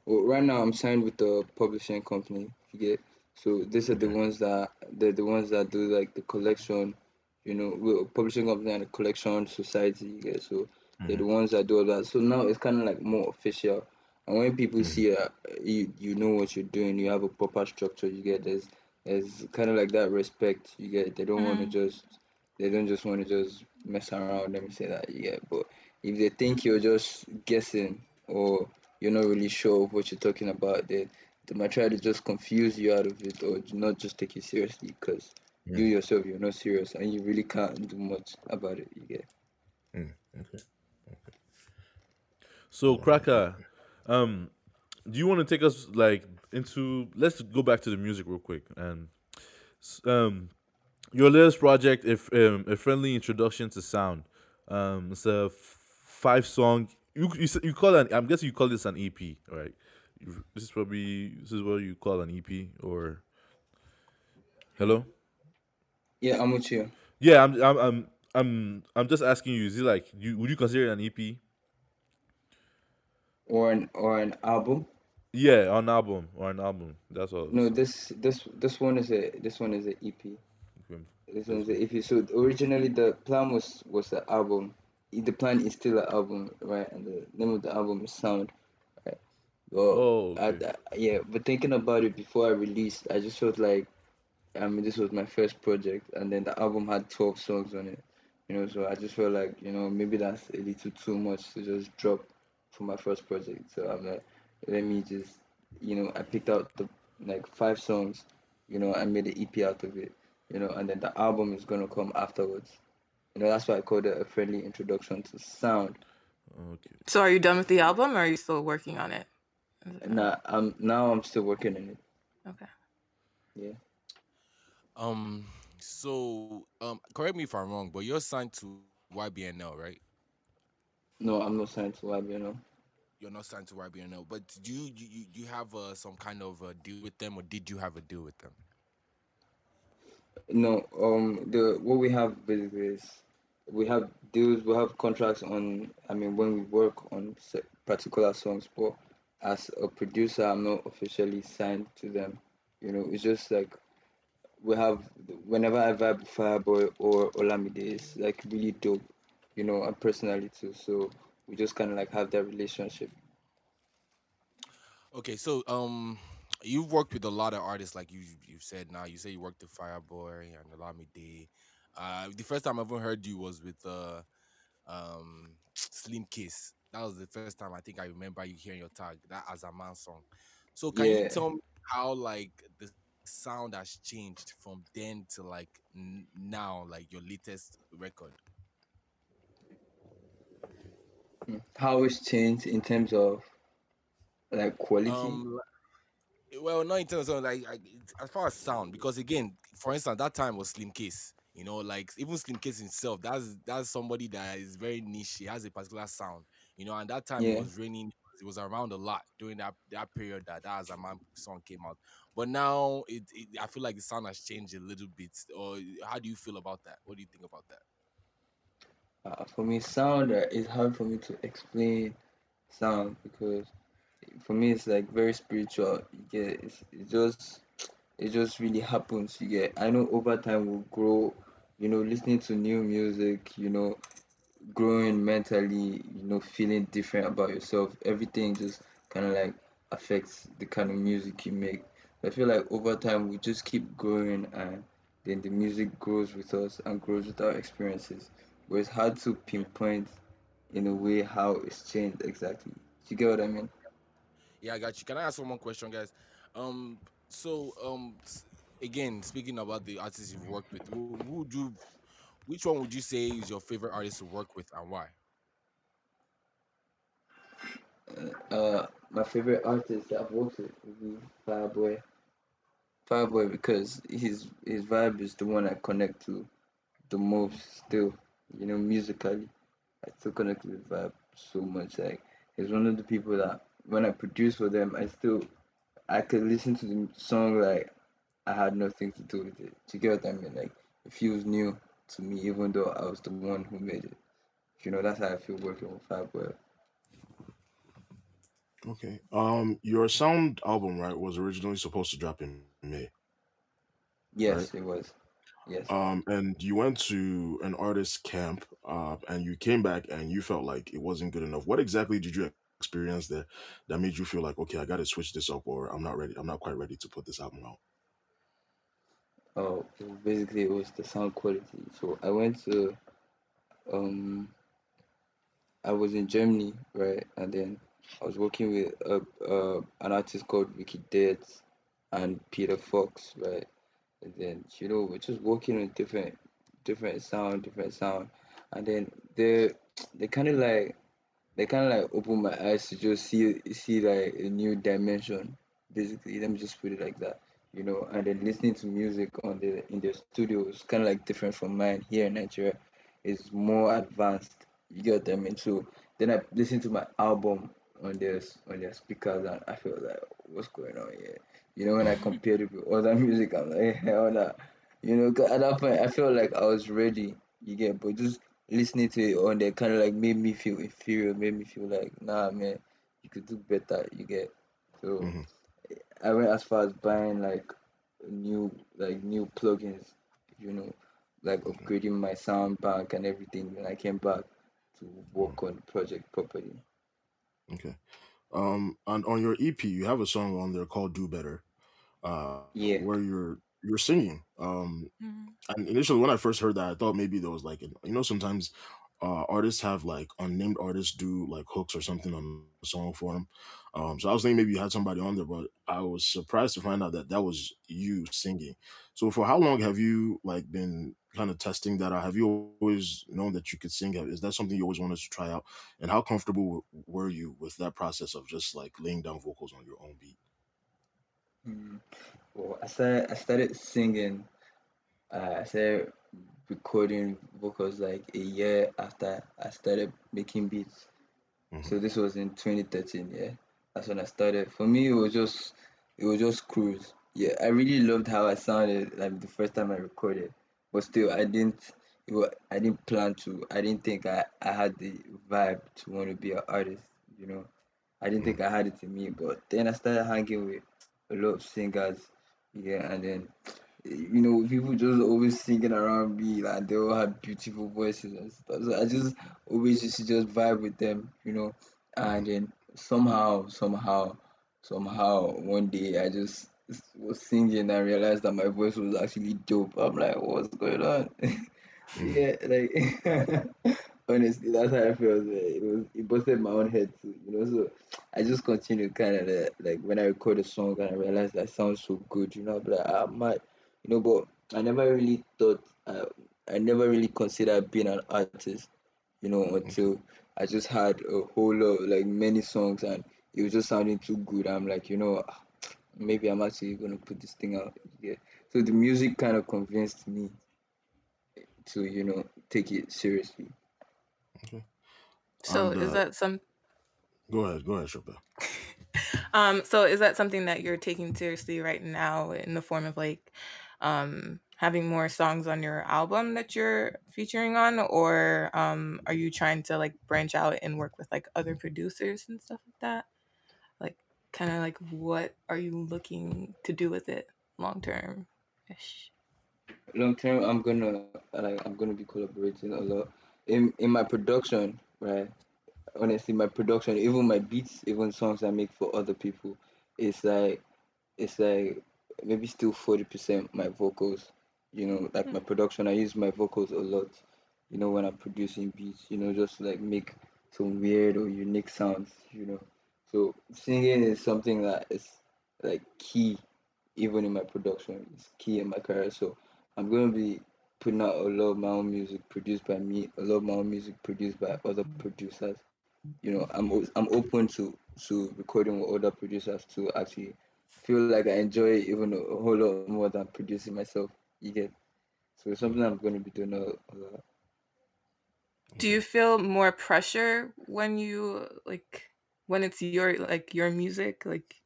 Well, right now I'm signed with the publishing company. You get so these are the ones that they're the ones that do like the collection. You know, we're publishing company and a collection society. You get so they're the hmm ones that do all that. So now it's kind of like more official. And when people hmm see uh, you, you know what you're doing. You have a proper structure. You get there's there's kind of like that respect. You get they don't want to just they don't just want to just mess around. Let me say that. You get but if they think you're just guessing or you're not really sure of what you're talking about, they they might try to just confuse you out of it or not just take you seriously because you Mm, yourself you're not serious and you really can't do much about it. You get. mm, okay. So Alright, Cracker, um, do you want to take us like into? Let's go back to the music real quick and um, your latest project, if um, a friendly introduction to sound. Um, it's a f- five song. You you you call it? I'm guessing you call this an EP, right? This is probably this is what you call an EP or hello. Yeah, I'm with you. Yeah, I'm I'm I'm I'm I'm just asking you. Is it like you would you consider it an EP? Or an or an album. Yeah, an album or an album. That's all. No, this this this one is a this one is an EP. okay, This one's cool. a EP. So originally the plan was was the album. The plan is still an album, right? And the name of the album is Sound, right? Well, Oh, I. I- yeah, but thinking about it before I released, I just felt like I mean this was my first project, and then the album had twelve songs on it, you know. So I just felt like you know maybe that's a little too much to just drop for my first project. So I'm like, let me just, you know, I picked out the like five songs, you know, I made an EP out of it, you know, and then the album is gonna come afterwards. You know, that's why I called it a friendly introduction to sound. Okay. So are you done with the album or are you still working on it? Is it And done? now I'm now I'm still working on it. Okay. Yeah. Um. So, um, correct me if I'm wrong, but you're signed to YBNL, right? No, I'm not signed to YBNL. You're not signed to YBNL, but do you you, you- you have uh, some kind of a deal with them, or did you have a deal with them? No, um, the what we have basically is we have deals, we have contracts on. I mean, when we work on particular songs, but as a producer, I'm not officially signed to them. You know, it's just like we have. Whenever I vibe with Fireboy or Olamide, it's like really dope. You know, and personally too. So we just kind of like have that relationship. Okay, so um, you've worked with a lot of artists, like you you said. Now you say you worked with Fireboy and Olamide. Uh, the first time I ever heard you was with uh um Slimcase. That was the first time I think I remember you hearing your tag that as a man song. So can you Yeah. tell me how like the sound has changed from then to like n- now, like your latest record? Mm. How it's changed in terms of like quality. Um, well, not in terms of like, as far as sound, because again, for instance, that time was Slimcase. You know, like even Slimcase himself, that's that's somebody that is very niche. He has a particular sound. You know, and that time it was raining. It was around a lot during that that period that that as a man song came out. But now it, it, I feel like the sound has changed a little bit. Or how do you feel about that? What do you think about that? Uh, for me, sound uh, is hard for me to explain sound because for me it's like very spiritual. You get it's, it just it just really happens. You get I know over time we'll grow. You know, listening to new music. You know, growing mentally. You know, feeling different about yourself. Everything just kind of like affects the kind of music you make. I feel like over time we just keep growing and then the music grows with us and grows with our experiences. But it's hard to pinpoint in a way how it's changed exactly. Do You get what I mean? Yeah, I got you. Can I ask one more question, guys? Um, so um, again, speaking about the artists you've worked with, who, would you, which one would you say is your favorite artist to work with, and why? Uh, uh, my favorite artist that I've worked with would be Fireboy. Fireboy because his his vibe is the one I connect to the most still. You know, musically, I still connect with vibe so much. Like he's one of the people that when I produce for them, I still I could listen to the song like I had nothing to do with it. Do you get what I mean? Like it feels new to me, even though I was the one who made it. You know, that's how I feel working with Fabwell. Okay. Um, your sound album, right, was originally supposed to drop in May. Yes, it was. Yes. Um, and you went to an artist camp, uh, and you came back and you felt like it wasn't good enough. What exactly did you experience there that made you feel like, okay, I got to switch this up, or I'm not ready. I'm not quite ready to put this album out. Oh, basically it was the sound quality. So I went to, um, I was in Germany, right, and then I was working with a, uh, an artist called Ricky Dead and Peter Fox, right, and then you know we're just working on different, different sound, different sound, and then they they kind of like they kind of like open my eyes to just see see like a new dimension. Basically, let me just put it like that you know, and then listening to music on the in the studio is kind of like different from mine here in Nigeria. It's more advanced. You get what I mean? So then I listen to my album on their on their speakers, and I feel like, what's going on here? You know, when I compared it with other music, I'm like, hell nah. You know, at that point, I felt like I was ready. You get, but just listening to it on there kind of like made me feel inferior, made me feel like, nah, man, you could do better. You get, so. hmm I went as far as buying like new like new plugins, you know, like upgrading my sound bank and everything. When I came back to work on the project properly. Okay. Um, and on your EP, you have a song on there called "Do Better," uh, Yeah. where you're you're singing. Um, Mhm. and initially when I first heard that, I thought maybe there was like, an, you know, sometimes uh, artists have like unnamed artists do like hooks or something on a song for them. Um, so I was thinking maybe you had somebody on there, but I was surprised to find out that that was you singing. So for how long have you like been kind of testing that out? Have you always known that you could sing? Is that something you always wanted to try out? And how comfortable w- were you with that process of just like laying down vocals on your own beat? Mm. Well, I started I started singing. Uh, I started recording vocals like a year after I started making beats. hmm So this was in 2013. Yeah, that's when I started. For me, it was just it was just cruise. Yeah, I really loved how I sounded like the first time I recorded, but still I didn't. It was, I didn't plan to. I didn't think I, I had the vibe to want to be an artist. You know, I didn't hmm think I had it in me. But then I started hanging with a lot of singers. Yeah, and then you know people just always singing around me like they all have beautiful voices and stuff. So I just always used to just vibe with them. You know, and then somehow, somehow, somehow, one day I just was singing and I realized that my voice was actually dope. I'm like, what's going on? hmm yeah, like honestly, that's how I felt. Man. It was it busted my own head too, you know. So I just continued kind of like, like when I record a song and I realized that sounds so good, you know. Like, I might, you know, but I never really thought. Uh, I never really considered being an artist you know, Okay. until I just had a whole lot, like many songs, and it was just sounding too good. I'm like, you know, ah, maybe I'm actually gonna put this thing out. Yeah. So the music kind of convinced me to, you know, take it seriously. Okay. So And is uh, that some go ahead, go ahead, Chopin. um so is that something that you're taking seriously right now in the form of like um having more songs on your album that you're featuring on or um are you trying to like branch out and work with like other producers and stuff like that? Like kind of like what are you looking to do with it long term ish? Long term, I'm gonna like I'm gonna be collaborating a lot in in my production, right? Honestly, my production, even my beats, even songs I make for other people, it's like it's like maybe still 40% my vocals you know like Hmm. my production. I use my vocals a lot you know when i'm producing beats you know just like make some weird or unique sounds you know. So singing is something that is like key even in my production. It's key in my career. So i'm going to be putting out a lot of my own music produced by me a lot of my own music produced by other producers. You know i'm i'm open to to recording with other producers to actually feel like i enjoy even a whole lot more than producing myself you get so it's something i'm going to be doing a, a lot Do you feel more pressure when you like when it's your like your music? Like,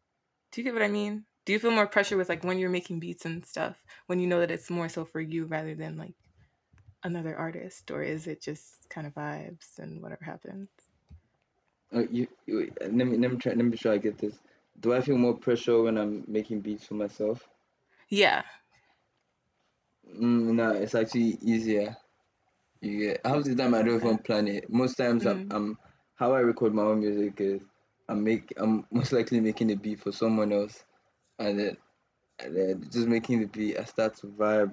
do you get what I mean? Do you feel more pressure with like when you're making beats and stuff when you know that it's more so for you rather than like another artist, or is it just kind of vibes and whatever happens? Uh, you, you, let me let me try. Let me sure I get this. Do I feel more pressure when I'm making beats for myself? Yeah. Mm, no, it's actually easier. You get half the time I don't even plan it. Most times I'm, Mm. I'm how I record my own music is I'm make I'm most likely making a beat for someone else, and then and then just making the beat. I start to vibe.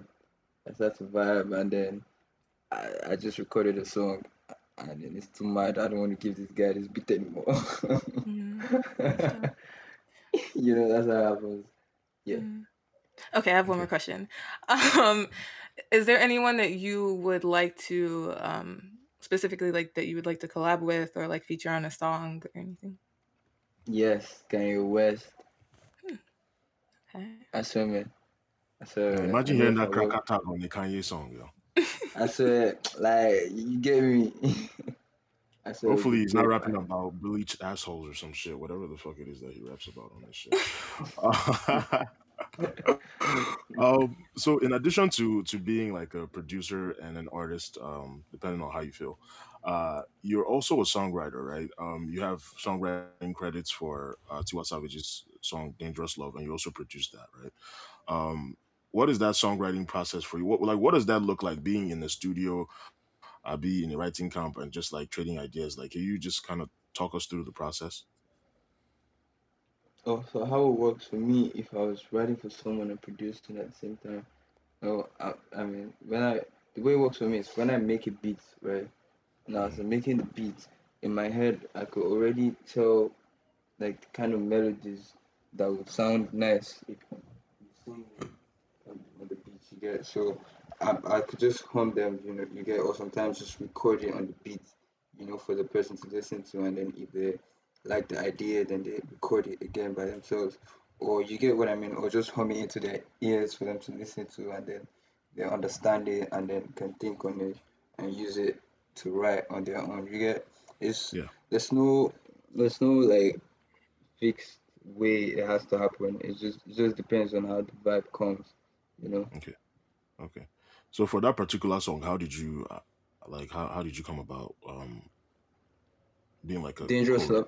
I start to vibe, and then I, I just recorded a song, and then it's too mad. I don't want to give this guy this beat anymore. Mm. You know that's how it happens. Yeah. Mm. Okay, I have one more question. Um, is there anyone that you would like to um specifically like that you would like to collab with or like feature on a song or anything? Yes, Kanye West. Okay. I swear, man. I swear. Yeah, man. imagine I hearing that I crack work- attack on the Kanye song, yo. I swear, like you get me. I swear. Hopefully he's not rapping about bleached assholes or some shit, whatever the fuck it is that he raps about on this shit. um, so in addition to to being like a producer and an artist, um, depending on how you feel, uh, you're also a songwriter, right? Um, you have songwriting credits for uh, Tiwa Savage's song "Dangerous Love," and you also produced that, right? Um, what is that songwriting process for you? What like what does that look like being in the studio, uh, be in the writing camp, and just like trading ideas? Like, can you just kind of talk us through the process? Oh, so how it works for me if I was writing for someone and producing at the same time? No, I, I mean when I the way it works for me is when I make a beat, right? Now as I'm making the beat in my head, I could already tell like the kind of melodies that would sound nice if you sing on the beat you get. So I, I could just hum them, you know, you get, or sometimes just record it on the beat, you know, for the person to listen to, and then if they like the idea, then they record it again by themselves. Or you get what I mean, or just hum it into their ears for them to listen to, and then they understand it, and then can think on it and use it to write on their own. You get, it's Yeah. there's no there's no like fixed way it has to happen. It just it just depends on how the vibe comes, you know. Okay. Okay. So for that particular song, how did you uh, like how, how did you come about um being like a Dangerous Love,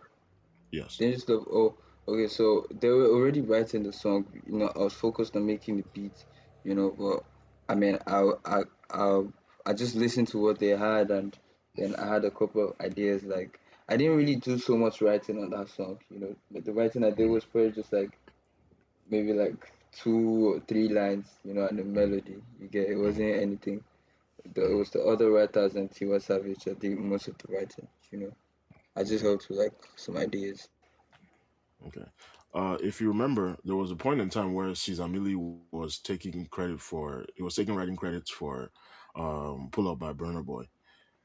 Yes. Dangerous Love. Oh, okay. So they were already writing the song. You know, I was focused on making the beat. You know, but I mean, I I I, I just listened to what they had, and then I had a couple of ideas. Like I didn't really do so much writing on that song. You know, but the writing I did was probably just like maybe like two or three lines. You know, and the melody. You get it wasn't anything. The, it was the other writers and Tiwa Savage that did most of the writing. You know, I just helped with like some ideas. Okay. Uh, if you remember, there was a point in time where Cizamili was taking credit for he was taking writing credits for um, "Pull Up" by Burna Boy,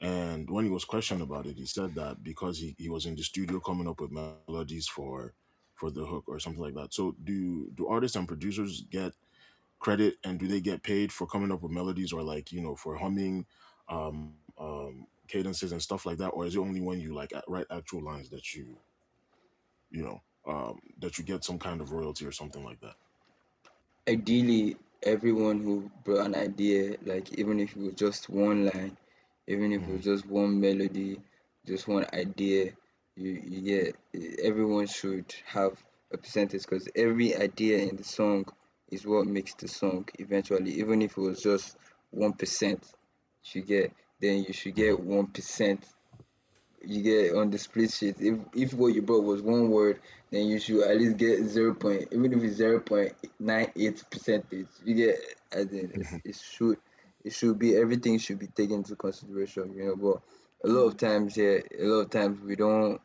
and when he was questioned about it, he said that because he, he was in the studio coming up with melodies for for the hook or something like that. So do do artists and producers get credit, and do they get paid for coming up with melodies or like you know for humming, um, um, cadences and stuff like that, or is it only when you like write actual lines that you you know um, that you get some kind of royalty or something like that. Ideally, everyone who brought an idea, like even if it was just one line, even if it was just one melody, just one idea, you, you get eh, everyone should have a percentage because every idea in the song is what makes the song eventually. Even if it was just one percent, you get then you should get one percent you get on the split sheet. If if what you brought was one word, then you should at least get zero point, even if it's zero point nine eight percentage. You get as in it's, it should it should be everything should be taken into consideration. You know, but a lot of times, yeah, a lot of times we don't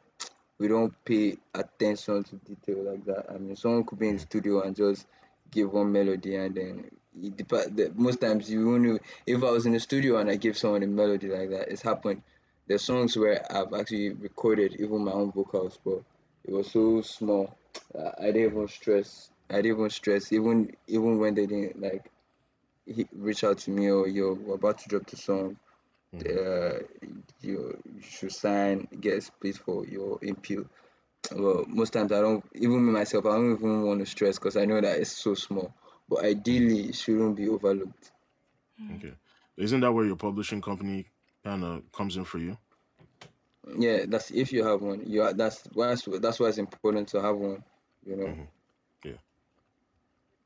we don't pay attention to detail like that. I mean, someone could be in the studio and just give one melody and then it dep- the, most times you won't if I was in the studio and I give someone a melody like that, it's happened. There's songs where I've actually recorded even my own vocals, but it was so small. I didn't even stress. I didn't even stress even even when they didn't like reach out to me or yo, we're about to drop the song. Uh, you, you should sign, get a split for your input well, most times I don't even me myself. I don't even want to stress because I know that it's so small. But ideally, it shouldn't be overlooked. Okay. Isn't that where your publishing company kind of comes in for you? Yeah, that's if you have one. You are, that's why it's, that's why it's important to have one. You know. Mhm.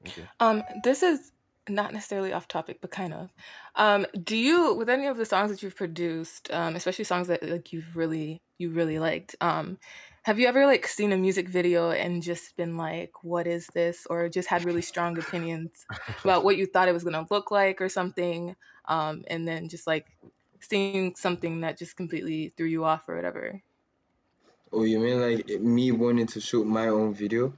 Okay. Um, this is not necessarily off topic, but kind of. Um, do you, with any of the songs that you've produced, um, especially songs that like you've really you really liked, um, have you ever like seen a music video and just been like, "What is this?" or just had really strong opinions about what you thought it was gonna look like or something, um, and then just like seeing something that just completely threw you off or whatever? Oh, you mean like me wanting to shoot my own video?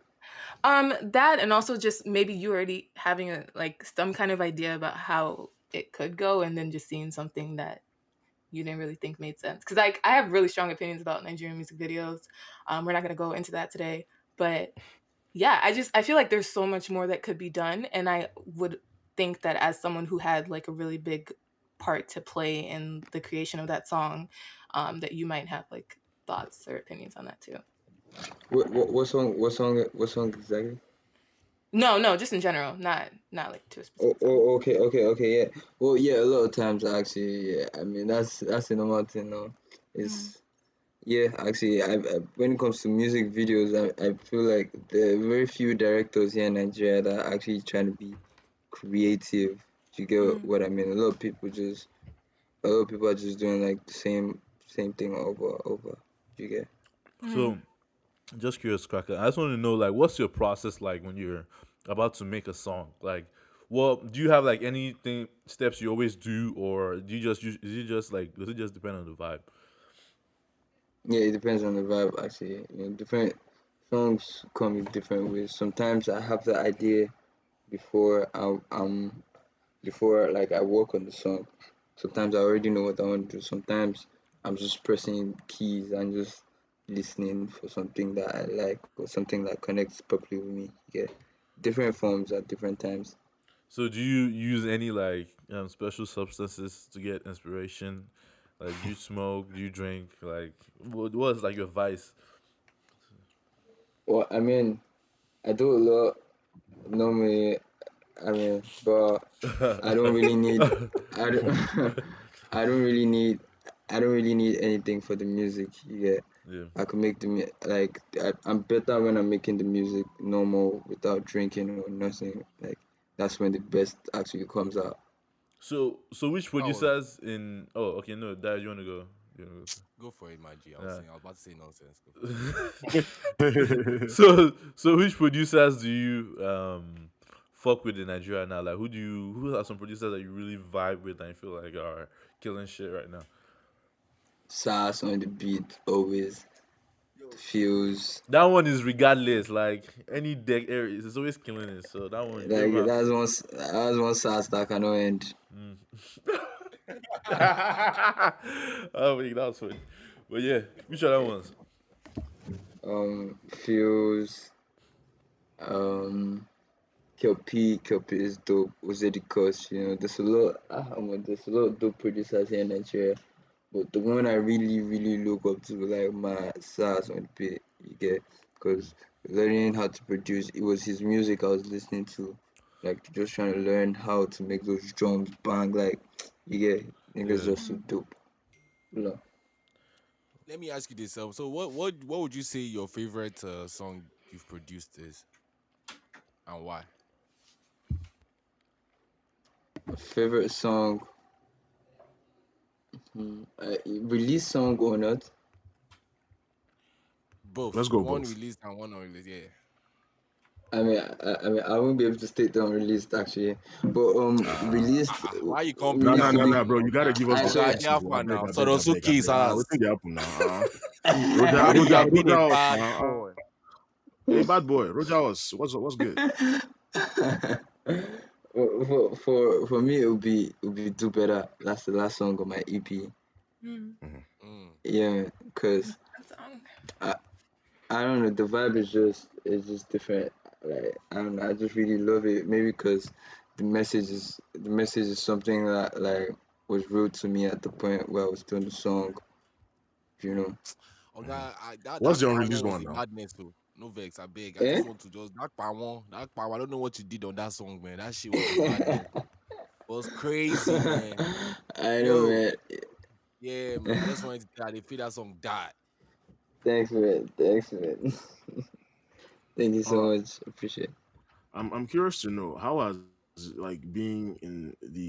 Um, that and also just maybe you already having a like some kind of idea about how it could go, and then just seeing something that you didn't really think made sense. Because like I have really strong opinions about Nigerian music videos. Um, we're not gonna go into that today, but yeah, I just I feel like there's so much more that could be done, and I would think that as someone who had like a really big part to play in the creation of that song, um, that you might have like thoughts or opinions on that too. What what, what song? What song? What song exactly? No, no, just in general, not not like to a Oh, specific. song. oh, okay, okay, okay, yeah. Well, yeah, a lot of times actually, yeah. I mean, that's that's a normal thing, no. It's yeah, actually, I, I when it comes to music videos, I, I feel like there are very few directors here in Nigeria that are actually trying to be creative. Do you get Mm. what I mean? A lot of people just, a lot of people are just doing like the same same thing over over. Do you get? So, just curious, Cracker. I just want to know, like, what's your process like when you're about to make a song? Like, well, do you have like anything steps you always do, or do you just use? Is it just like does it just depend on the vibe? Yeah, it depends on the vibe actually. You know, different songs come in different ways. Sometimes I have the idea before I um before like I work on the song. Sometimes I already know what I want to do. Sometimes I'm just pressing keys and just listening for something that I like or something that connects properly with me. Yeah. Different forms at different times. So, do you use any like um, special substances to get inspiration? Like, you smoke? Do you drink? Like, what was like your vice? Well, I mean, I do a lot normally. I mean, but I don't really need. I don't. I don't really need. I don't really need anything for the music. Yeah, Yeah. I can make the like. I, I'm better when I'm making the music normal without drinking or nothing. Like that's when the best actually comes out. So, so which Oh. producers in? Oh, okay, no, Dad, you wanna go? You wanna go? Go for it, my G. I was, Yeah. saying, I was about to say nonsense. Go for it. so so which producers do you um fuck with in Nigeria now? Like who do you who are some producers that you really vibe with and you feel like are killing shit right now? Sarz on the beat always. Fuse. That one is regardless, like any deck areas, it's always killing it. So that one Like never- that's one. That's one Sarz that cannot end. oh wait, that was funny. But yeah, which other ones? um Fuse, um Kel-P, Kel-P is dope, Was it Ozedikus, you know, there's a lot ah, there's a lot of dope producers here in Nigeria. But the one I really, really look up to like my Sarz on the beat, you get because learning how to produce it was his music I was listening to. Like just trying to learn how to make those drums bang like you get niggas Yeah. just so dope. No. Let me ask you this. Um, so, what what what would you say your favorite uh, song you've produced is, and why? Favorite song. Hmm, uh, release song or not? Both. Let's go One both. released and one unreleased. Yeah. I mean, I, I mean, I won't be able to state the unreleased actually, but um, released. Why you come No, released no, to no, no, bro. You gotta give us I the swear. facts. Yeah, bro. for I now. So I don't beg, so I kiss beg. Nah, us. What thing dey happen now? Uh, Why Roger, Roger, have been a Roger, bad uh, boy? Hey, bad boy, Roger was what's what's good? for, for for for me, it would be it would be do better. That's the last song on my EP. Mm. Mm. Yeah, cause Song. I don't know, the vibe is just it's just different. Like I don't know, I just really love it. Maybe because the message is the message is something that like was real to me at the point where I was doing the song. You know. Oga, I, that, What's that the Power unreleased one now? madness though. No vex, I beg. I Eh? just want to just that power, that power. I don't know what you did on that song, man. That shit was the. It was crazy, man. I know, Yo. man. Yeah, man. I just wanted to tell you, they feel that song died. Thanks, man. Thanks, man. Thank you so Uh, much. Appreciate. it. I'm I'm curious to know how has like being in the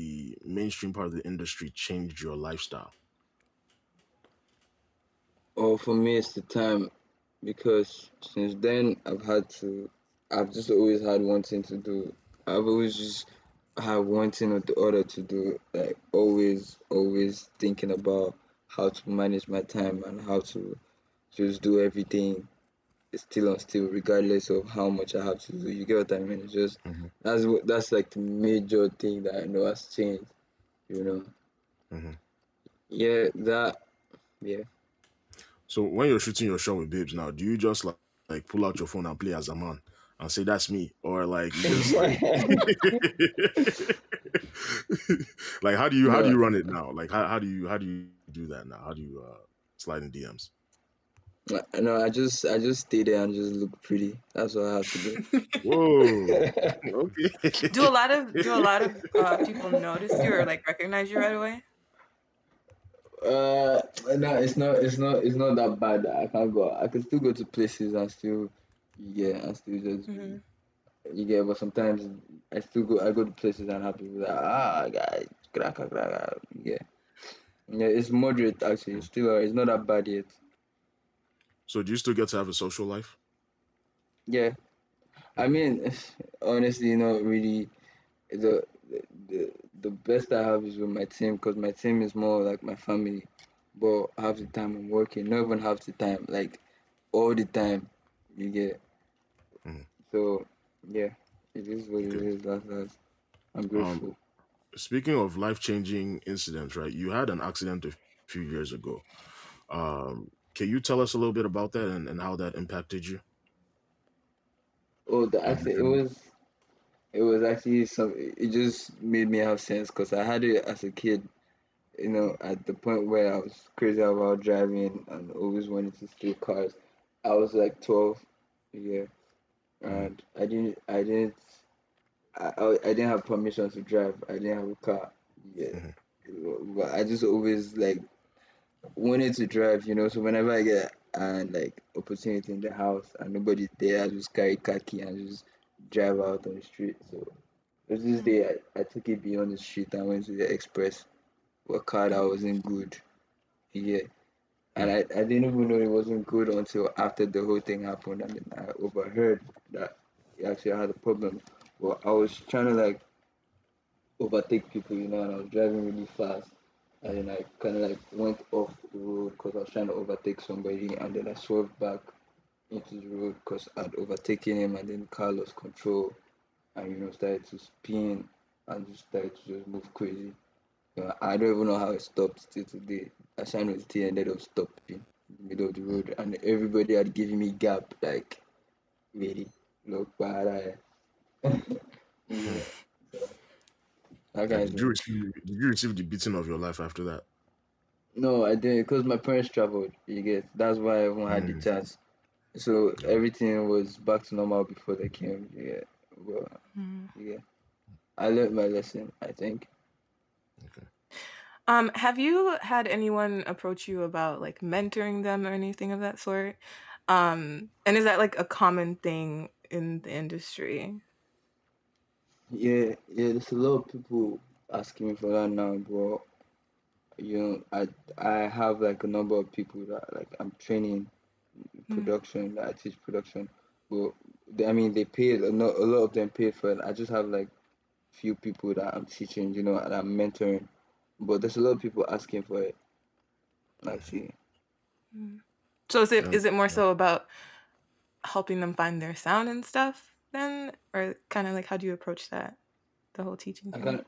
mainstream part of the industry changed your lifestyle. Oh, for me, it's the time because since then I've had to. I've just always had one thing to do. I've always just had one thing or the other to do. Like always, always thinking about how to manage my time and how to just do everything still on still, regardless of how much I have to do. You get what I mean? It's just Mhm. that's what that's like the major thing that I know has changed. You know? Mhm. Yeah, that. Yeah. So when you're shooting your show with babes now, do you just like, like pull out your phone and play as a man and say that's me, or like just like like how do you how do you run it now? Like how, how do you how do you do that now? How do you uh, slide in DMs? I- No, I just I just stay there and just look pretty. That's what I have to do. Whoa. okay. Do a lot of do a lot of uh, people notice you or like recognize you right away? Uh, no, it's not it's not it's not that bad. I can't go. I can still go to places and still, yeah, and still just be- Mhm. you get. But sometimes I still go. I go to places and have people that ah guy, kraka kraka. Yeah, yeah. It's moderate actually. It's still uh, it's not that bad yet. So do you still get to have a social life? Yeah, I mean, honestly, you know, really, the the the best I have is with my team because my team is more like my family. But half the time I'm working, not even half the time, like all the time. You get. Mhm. So yeah, it is what it Okay. is. That's, that's I'm grateful. Speaking of life changing incidents, right? You had an accident a few years ago. Um, can you tell us a little bit about that and, and how that impacted you? Oh, the accident. It was. It was actually some. It just made me have sense because I had it as a kid. You know, at the point where I was crazy about driving and always wanted to steal cars. I was like twelve, yeah, mm. and I didn't. I didn't. I, I, didn't have permission to drive. I didn't have a car. Yeah, mm-hmm. but I just always like wanted to drive. You know, so whenever I get and like opportunity in the house and nobody there, I just carry car key and just drive out on the street. So there's this hmm. day I, I took it beyond the street and went to the express. A car that wasn't good. Yeah. And hmm. I, I didn't even know it wasn't good until after the whole thing happened. I mean, I overheard that he actually had a problem. But I was trying to like overtake people, you know, and I was driving really fast. And then I kind of like went off the road because I was trying to overtake somebody. And then I swerved back into the road because I'd overtaken him. And then the car lost control and, you know, started to spin and just started to just move crazy. You know, I don't even know how it stopped till today. I signed with T ended up stopping in the middle of the road, and everybody had given me gap like, really, look bad. I, yeah. So, that Yeah, did you receive did you receive the beating of your life after that? no, I didn't because my parents traveled. You get that's why I even had the Mm. chance. So everything was back to normal before they came. Yeah, well, Mhm. yeah. I learned my lesson. I think. Okay. Um, have you had anyone approach you about like mentoring them or anything of that sort? Um, and is that like a common thing in the industry? Yeah, yeah, there's a lot of people asking me for that now, but you know, I I have like a number of people that like I'm training Mm. Mm. production, that I teach production, but they, I mean they paid a, no, a lot of them paid for it. I just have like few people that I'm teaching, you know, and I'm mentoring, but there's a lot of people asking for it. Actually, mm. So is it Yeah. is it more so about helping them find their sound and stuff then, or kind of like how do you approach that, the whole teaching I thing? can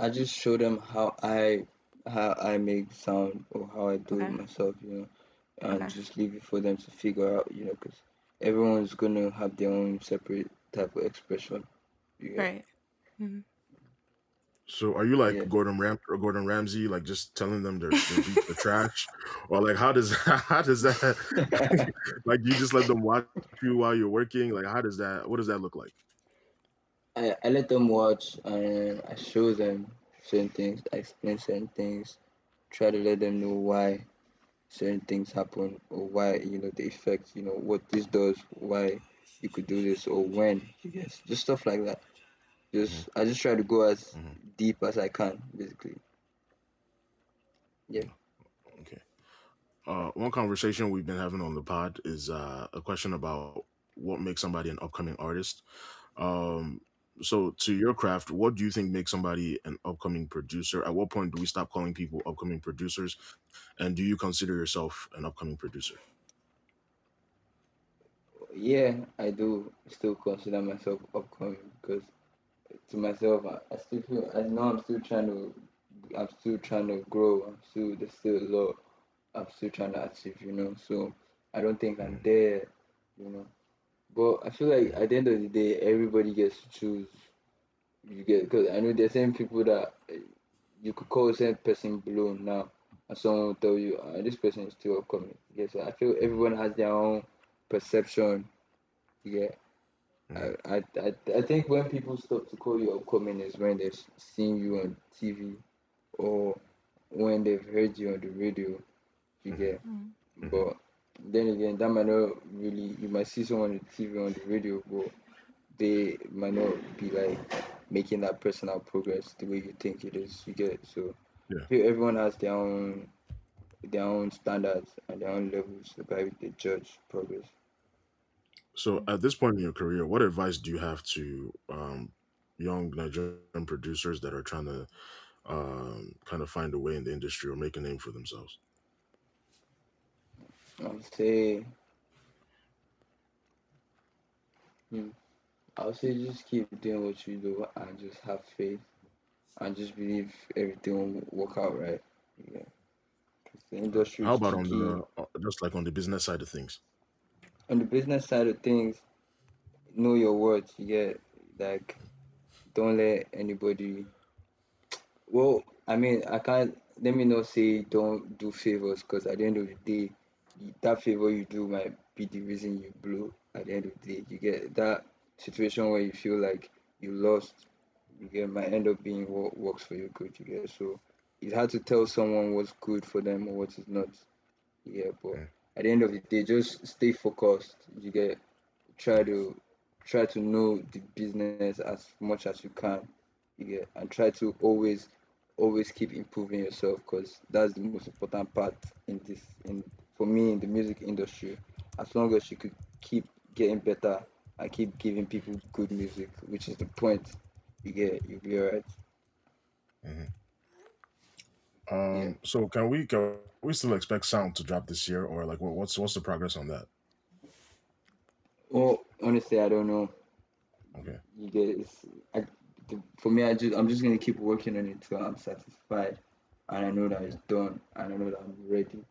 I just show them how I how I make sound or how I do it myself, you know, and Okay. just leave it for them to figure out, you know, because everyone's gonna have their own separate type of expression. You get? Right. Mhm. So are you like Yeah. Gordon Ram or Gordon Ramsay, like just telling them they're, they're beat the trash, or like how does how does that like you just let them watch you while you're working? Like how does that? What does that look like? I, I let them watch and I show them certain things, I explain certain things, try to let them know why certain things happen or why, you know, the effect, you know, what this does, why you could do this or when, yes, just stuff like that. Just I just try to go as Mhm. deep as I can, basically. Yeah. Okay. Uh, one conversation we've been having on the pod is uh, a question about what makes somebody an upcoming artist. Um, so, to your craft, what do you think makes somebody an upcoming producer? At what point do we stop calling people upcoming producers? And do you consider yourself an upcoming producer? Yeah, I do still consider myself upcoming because to myself, I, I still feel I know I'm still trying to, I'm still trying to grow. I'm still there's still a lot I'm still trying to achieve, you know. So I don't think I'm mm. there, you know. But I feel like at the end of the day, everybody gets to choose. You get because I know there's same people that you could call a certain person below now, and someone will tell you, uh, this person is still upcoming. Yeah, so I feel everyone has their own perception. Yeah. Hmm. I, I, I, I think when people stop to call you upcoming is when they've seen you on TV or when they've heard you on the radio. You hmm. get, hmm. but then again, that might not really. You might see someone on the TV on the radio, but they might not be like making that personal progress the way you think it is. You get so. Yeah. Everyone has their own their own standards and their own levels by which they judge progress. So, at this point in your career, what advice do you have to um, young Nigerian producers that are trying to um, kind of find a way in the industry or make a name for themselves? I would say, hmm, I would say just keep doing what you do and just have faith and just believe everything will work out right. Yeah. 'Cause the industry How is about on tricky. the uh, just like on the business side of things? On the business side of things, know your words. You get like don't let anybody well, I mean, I can't let me not say don't do favors because at the end of the day, that favor you do might be the reason you blow. At the end of the day, you get that situation where you feel like you lost. You get might end up being what works for your good. You get so it's hard to tell someone what's good for them or what is not. Yeah, but Mm. at the end of the day, just stay focused. You get try to try to know the business as much as you can. You get and try to always always keep improving yourself because that's the most important part in this in for me in the music industry. As long as you could keep getting better and keep giving people good music, which is the point, you get you'll be alright. Um, so can we can we still expect sound to drop this year, or like what's what's the progress on that? Well, honestly, I don't know. Okay, You get it's, I, the, for me. I just I'm just gonna keep working on it till I'm satisfied, and I know that it's done, and I know that I'm ready.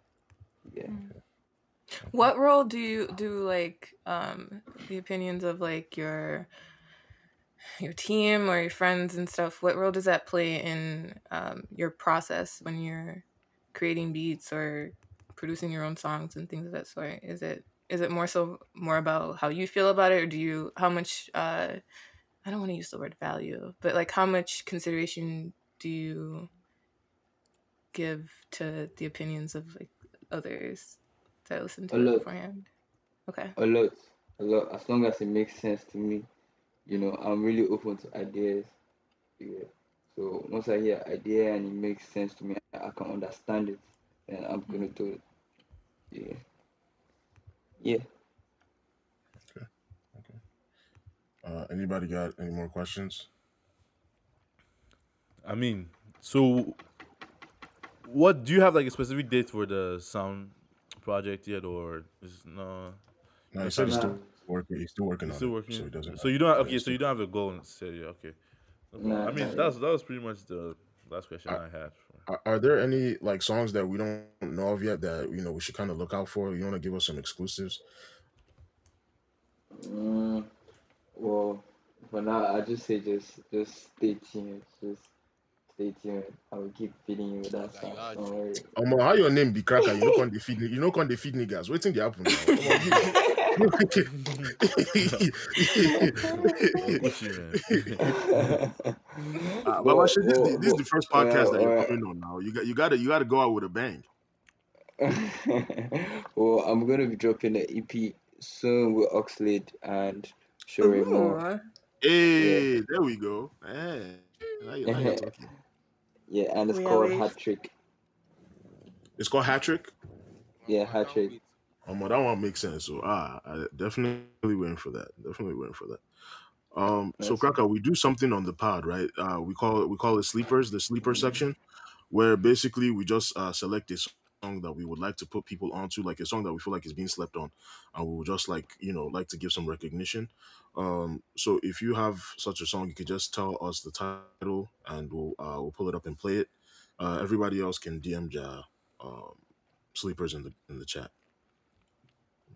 Yeah. What role do you do like um the opinions of like your your team or your friends and stuff? What role does that play in um your process when you're creating beats or producing your own songs and things of that sort? Is it is it more so more about how you feel about it or do you how much uh I don't want to use the word value, but like how much consideration do you give to the opinions of like others that listen to A it lot. beforehand? Okay. A lot, a lot. As long as it makes sense to me, you know, I'm really open to ideas. Yeah. So once I hear idea and it makes sense to me, I can understand it, then I'm gonna do it. Yeah. Yeah. Okay. Okay. Uh, anybody got any more questions? I mean, so what do you have like a specific date for the sound project yet, or is no? No, he said he's still working. He's still working You're on still it, so he doesn't. So you don't. yeah, Okay, so you don't have a goal and say yeah, okay. No. Nah, I mean, not that's that was pretty much the last question I, had. Are, are there any like songs that we don't know of yet that you know we should kind of look out for? You want to give us some exclusives? Mm, well, for now, I just say just just stay tuned. Just stay tuned. I will keep feeding you with that song. Don't worry. Omo, how your name be cracker? You know can defeat you know can defeat niggas. Waiting the happen now. Gucci, man. Uh, but actually, this, Whoa, this is the first podcast that whoa, you're whoa. coming on now. You got you got to you got to go out with a bang. well, I'm gonna be dropping an EP soon with Oxlade and Shure More. Ooh. Hey, there we go. Hey, now you- now you're talking. Yeah, and it's called Hat Trick. It's called Hat Trick. Yeah, Hat Trick. Um, well, that one makes sense. So ah, I definitely waiting for that. Definitely waiting for that. Um, so Yes. Kraka, we do something on the pod, right? Uh, we call it we call it sleepers, the sleeper section, where basically we just uh select a song that we would like to put people onto, like a song that we feel like is being slept on, and we would just like you know like to give some recognition. Um, so if you have such a song, you could just tell us the title, and we'll uh we'll pull it up and play it. Uh, everybody else can DM Ja um, sleepers in the in the chat.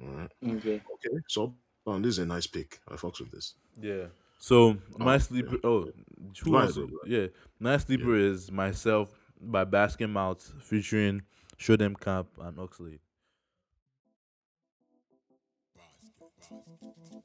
All right. Okay. Okay, so um, this is a nice pick. I fucks with this. Yeah. So my Oh, sleeper. Oh, who Go ahead, else? bro, Yeah, my sleeper is myself by Basketmouth featuring Show Dem Camp and Oxlade.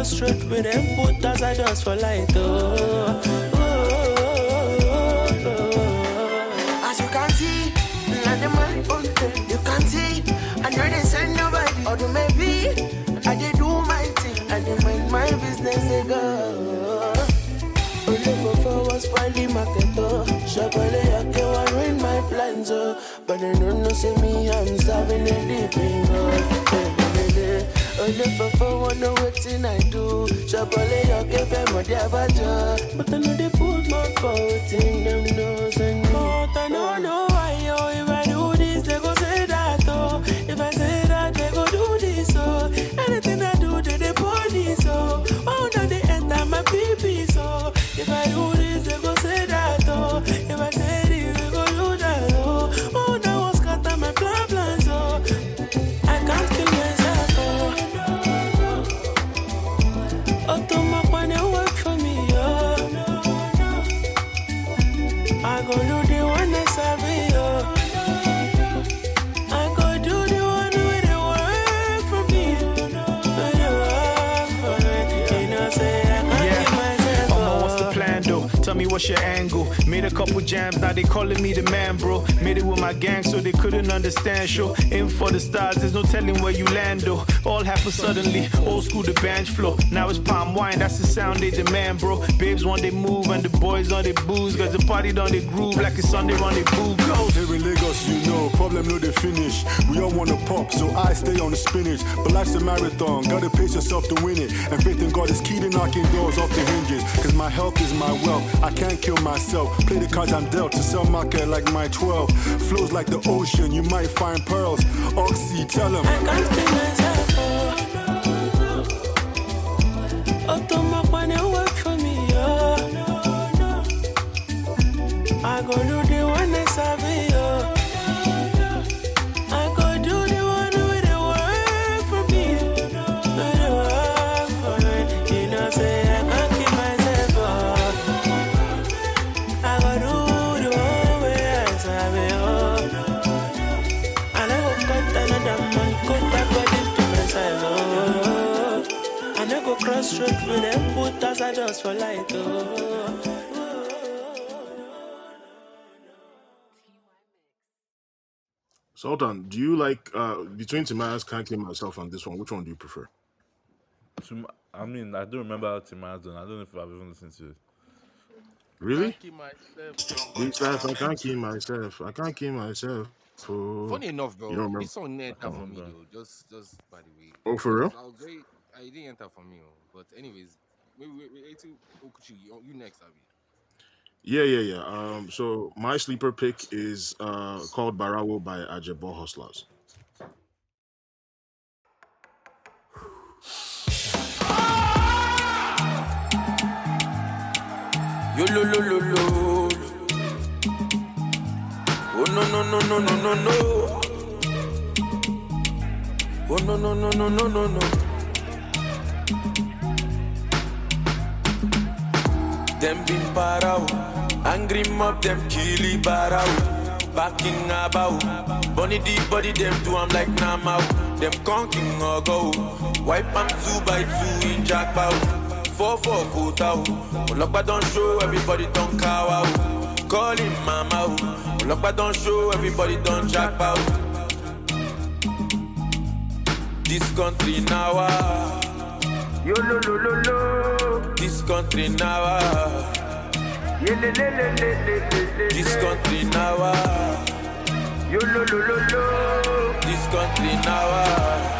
with them I just for light. Oh, oh, oh, oh. As you can see, not the man on You can see, I know they send nobody. Or maybe I did do my thing. I did mind my business, they go. Only the market. Oh, Shabale, I can ruin my plans. Oh, but they don't know, see me, I'm serving a deep in. Oh, only for forward, know what I do. Shabale, I can pay my dear But I know they put my fault in them nose and your angle. Made a couple jams, now they calling me the man, bro. Made it with my gang, so they couldn't understand. Show in for the stars, there's no telling where you land though. All happened suddenly, old school the bench flow. Now it's palm wine, that's the sound they demand, bro. Babes want they move and the boys on they booze, cause the party done they groove like it's Sunday on they boo goes. Here in Lagos, you know, problem no they finish. We all wanna pop, so I stay on the spinach. But life's a marathon, gotta pace yourself to win it. And faith in God is key to knocking doors off the hinges. Cause my health is my wealth, I can't kill myself. Play the cards I'm dealt to sell market like my 12. Flows like the ocean, you might find pearls. Oxy, tell him. I go with them put as I just for light, oh. Sultan, do you like uh between Timaya's Can't Kill Myself and this one? Which one do you prefer? Tim- I mean, I don't remember how Timaz done. I don't know if I've even listened to it. Really? Keep myself. This life, I can't kill myself. I can't kill myself. Oh, Funny enough, bro, You don't remember? this song didn't enter can't for me remember. though. Just, just by the way. Oh, for real? I was very, I didn't enter for me, oh. But anyways, wait, wait, wait, wait, Okuchi, you, you next, Abby. Yeah, yeah, yeah. Um, so my sleeper pick is uh called Barawo by Ajebo Hustlers. Yo lo lo lo lo. Oh no no no no no no no. Oh no no no no no no no. Them been parao, angry mob them killy barao. Backing about, bunny the body them do I'm like Namao. Them conking or go, Wipe 'em two by two in jackpot. Four four put out, Olokpa don't show everybody don't cow out. Call him mama, Olokpa don't show everybody don't jackpot. This country now, ah. yo lo lo lo lo. This country now. This country now. This country now.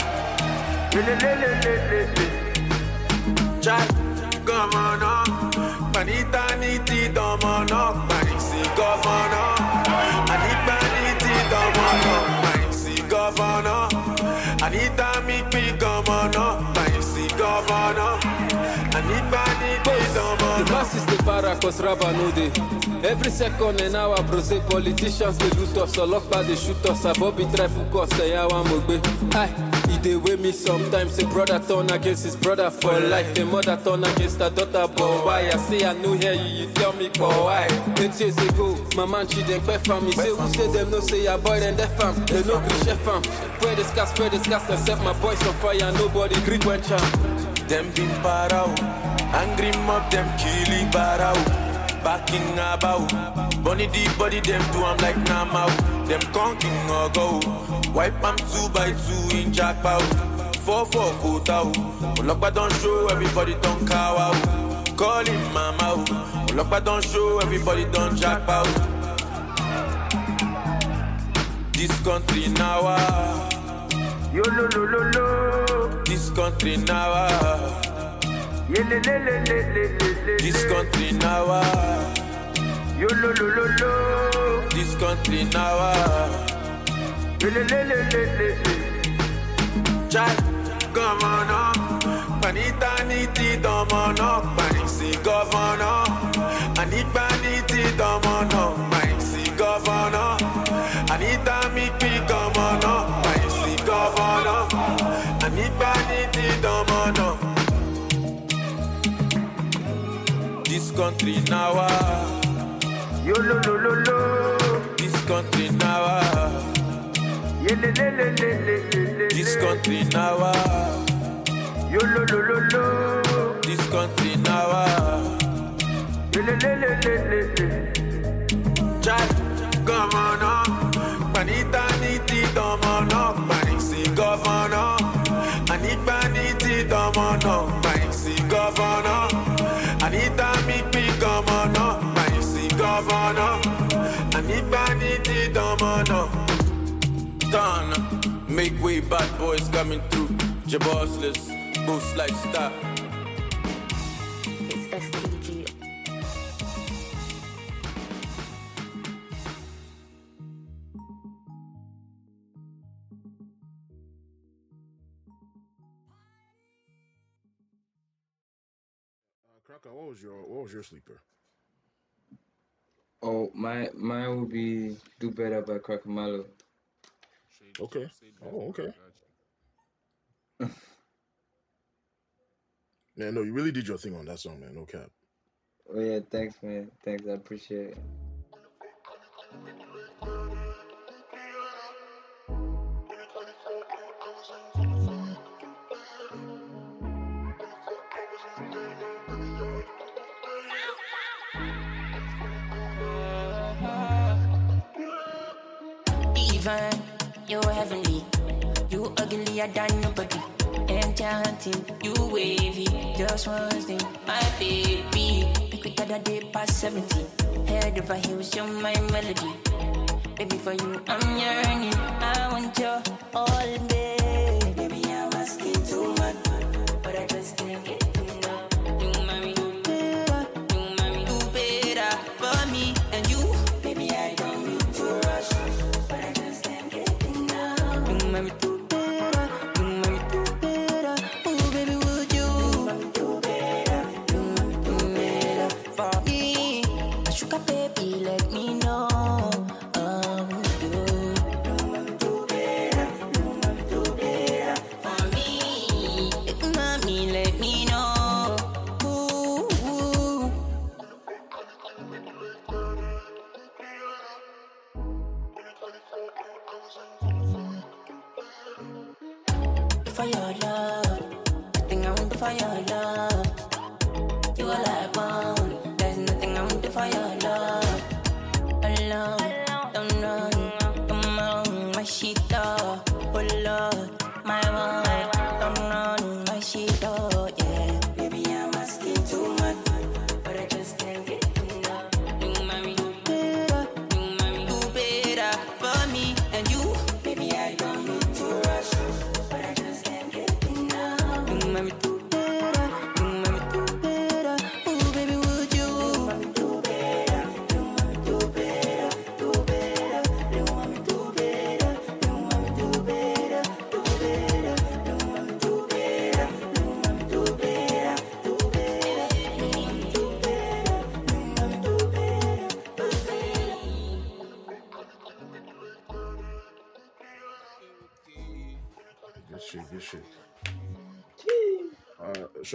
Chai, governor, panita niti domono, panisi governor, anita niti domono, panisi governor, anita mi pi governor, panisi governor, The masses dey para cause raba no dey. Every second and hour brose politicians dey loot us, ọlọ́pàá dey shoot us, abobi hook us, ẹ̀yà wa mo gbé. E dey wey me sometimes, a brother turn against his brother for life, a mother turn against her daughter, but why? I say I no hear you, you tell me, but why? Eight years ago, my man Chidempe fam, he say who say them no say your boy dem def am, they no gree chef am. Spread the scars, spread the scars, dem set my boys on fire, nobody gree when am. Them been parao, oh. Angry mob them killy barao. Backing about, bunny the body them do I'm like Namao. Them conking or go, wipe 'em two by two in jackpot. Four four put out, Olokpa don't show everybody don't cow out. Call him mama, Olokpa don't show everybody don't jackpot. This country now, ah. yo lo lo lo lo. This country now, ah. This country now, yo lo lo lo lo. This country now, ah. Chai, governor, panita niti domono, panisi governor, anipa niti domono, panisi governor, anita country now, ah. yo lo lo lo lo. This country now, ah. This country now, ah. yo lo lo lo lo. This country now, ah. Chai, governor, panita niti domono, panisi governor, anipa niti domono, panisi governor, panisi governor, anipa niti domono. Done, make way, bad boys coming through, Jabossless, boost lifestyle. It's STG. Uh, Kraka, what was your what was your sleeper? Oh, my mine would be "Do Better" by Crocomalo. Shade- Okay. Oh, okay. gotcha. Man, no, you really did your thing on that song, man. No cap. Oh yeah, thanks, man. Thanks, I appreciate it. You uglier than nobody. Enchanting, you wavy, just one thing, my baby. Pick it other day past 70. Head over heels, you're my melody. Baby, for you, I'm yearning. I want your all day. Baby, I'm asking too much, but I just can't get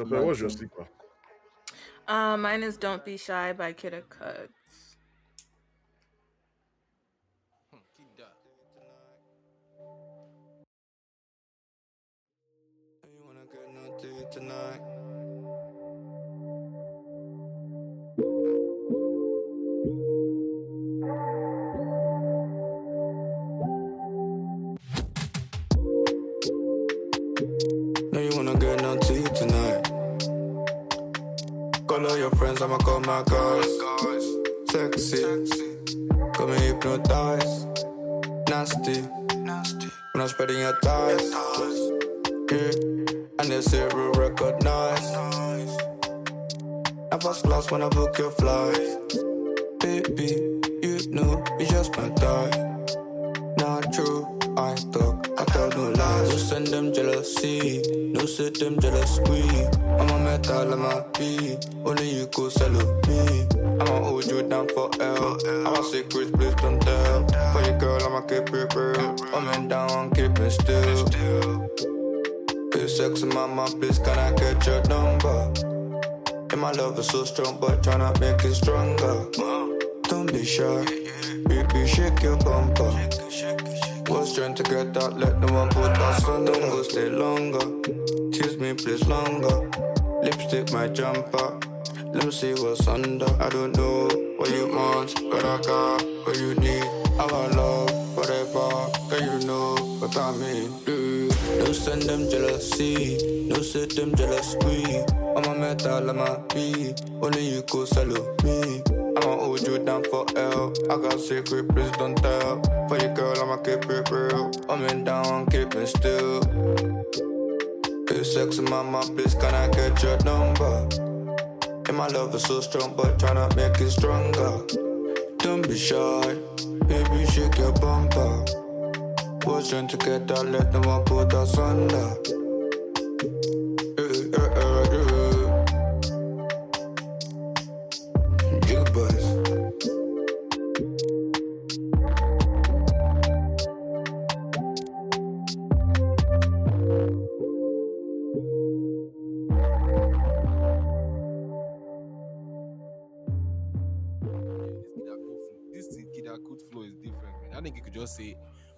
Chopin, what's your sleeper? Uh, mine is "Don't Be Shy" by Kid Cuts. All your friends, I'ma call my guys. Sexy, come and hypnotize. Nasty, when I'm spreading your thighs. Yeah, and they say we recognize. Now first class when I book your flight. Baby, you know you just my type. Not true, I talk, No lies. No send them jealousy, no set them jealous we. I'm a metal, I'm a B. Only you could sell me. I'ma hold you down for L. I'm a secret, please don't tell. For your girl, I'ma keep it real. I'm in down, keep it still. Hey, sexy mama, please can I get your number? And my love is so strong, but tryna make it stronger. Don't be shy, baby, shake your bumper. Was trying to get that, let no one put us. Don't go stay longer. Tease me, please longer. Lipstick, my jumper. Let me see what's under. I don't know what you want, but I got what you need. Our love, whatever. Girl, you know what I mean. Yeah. No send them jealousy, no set them jealous we. I'm a metal, I'm a B. Only you could sell me. I'ma hold you down for L. I got secret, please don't tell. For your girl, I'ma keep it real. I'm in down, keep it still. Hey, sexy mama, please can I get your number? And my love is so strong, but tryna make it stronger. Don't be shy, baby, shake your bumper. Was trying to get that, let no one put us under.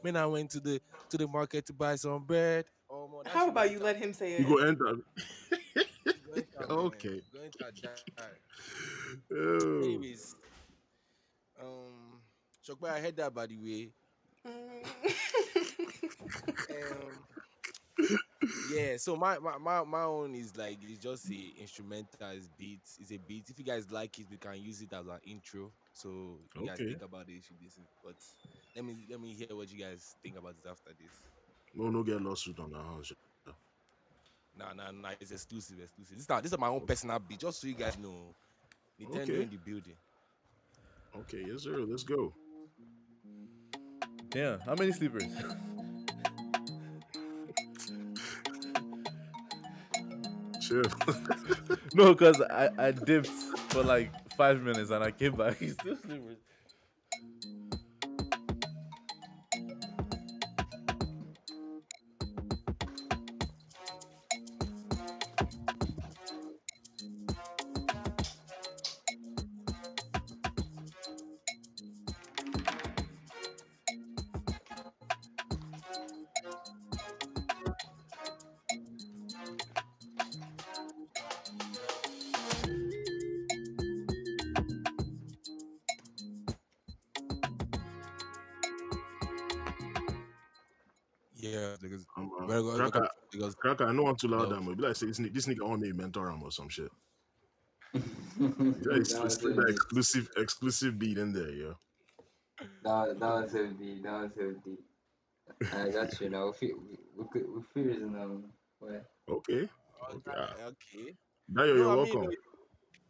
"Man, I went to the to the market to buy some bread." Oh, man, How about like you let him say it? You go enter. Go. Okay. Go enter that. Oh. Anyways, um, Shokba, I heard that by the way. um, yeah, so my, my my my own is like it's just a instrumental, it's beats, it's a beat. If you guys like it, we can use it as an intro. So you guys Okay. think about it, you should listen. But let me let me hear what you guys think about it after this. No, no get lawsuit on that house. Nah, nah, nah. It's exclusive, exclusive. This is this is my own personal beat, just so you guys know. Nintendo Okay. in the building. Okay, yes sir. Let's go. Yeah. How many sleepers? Chill. no, because I, I dipped for like five minutes and I came back. He's still sleepers. Cracker, I know I'm too loud, No. damn, but like, say this nigga, this nigga on me mentor him or some shit. Yeah, that, it's, it's like that exclusive exclusive beat in there, yeah. that, that was heavy. That was heavy. I got you now. We we we could we fears um what? Okay. okay, ah. okay. Dayo, you're I mean, welcome.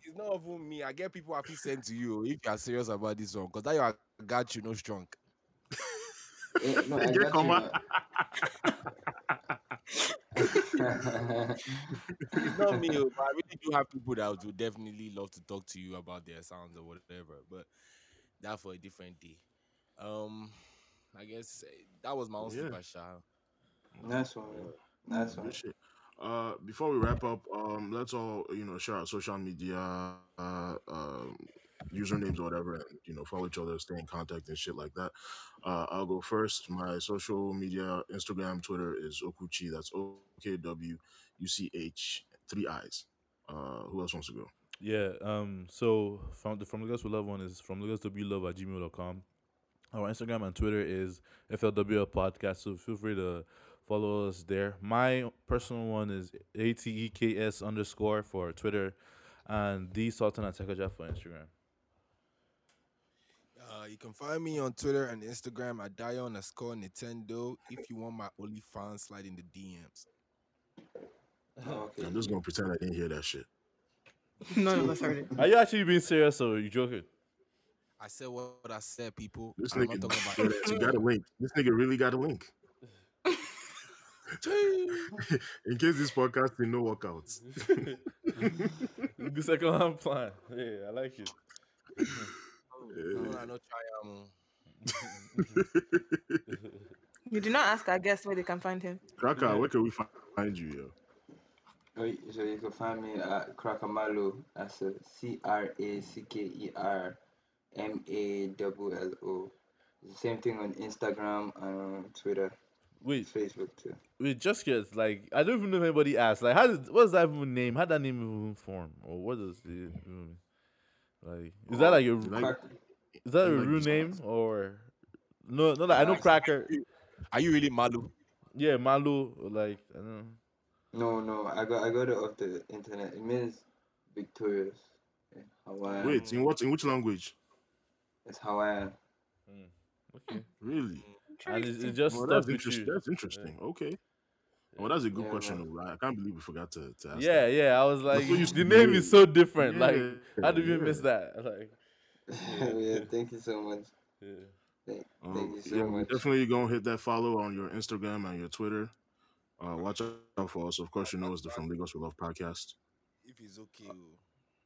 It's not even me. I get people happy sent to you if you are serious about this one. Cause that you are got you no strong. Eh, no, I Get got you come now. it's not me, oh, but I really do have people that would definitely love to talk to you about their sounds or whatever. But that for a different day. Um, I guess eh, that was my own Yeah. sleeper shout. Nice one. man. Nice one. Good shit. Uh, before we wrap up, um, let's all you know share our social media uh, um, usernames or whatever, and you know follow each other, stay in contact and shit like that. Uh, I'll go first. My social media, Instagram, Twitter is Okwuchi. That's O K W U C H three eyes. Uh, who else wants to go? Yeah. Um. So from the from Lagos we love one is from Lagos to be love at gmail.com. Our Instagram and Twitter is FLWL podcast. So feel free to follow us there. My personal one is ATEKS underscore for Twitter and the Sultan at Tekaja for Instagram. You can find me on Twitter and Instagram at Dio underscore Nintendo. If you want my OnlyFans, slide in the DMs. Oh, okay. I'm just gonna pretend I didn't hear that shit. None of us heard it. Are you actually being serious or are you joking? I said what I said, people. This I'm nigga not talking about you got a link. This nigga really got a link. In case this podcast did no workouts. Good second hand plan. Yeah, I like it. No, no try am, um, You did not ask our guest where they can find him. Kraka, where can we find you, yo? Oh, So you can find me at Crackamalu. That's a C R A C K E R M A L L O. Same thing on Instagram and on Twitter, Wait, Facebook too. wait, just get like I don't even know if anybody asked. Like, how did what's that even name? How that name even form? Or what does it even mean? Like, is that oh. like a Like- Crack, is that a like real this name or no? No, like, I know Cracker. Are you really Malu? Yeah, Malu. Like, I don't know. no, no, I got I got it off the internet. It means victorious. Yeah, Hawaiian. Wait, in what in which language? It's Hawaiian. Hmm, okay, Really? and it's, it just Well, that's interesting. you. That's interesting. Okay. Well, that's a good Yeah, question, right? I can't believe we forgot to, to ask. Yeah, that. yeah. I was like, the name is so different. Yeah, like, how did we yeah. miss that? Like, yeah, thank you so much. yeah. Thank, Um, thank you so yeah, much. definitely gonna hit that follow on your Instagram and your Twitter. Uh, watch out for us. Of course, you know it's the From Lagos We Love podcast. If it's okay. oh.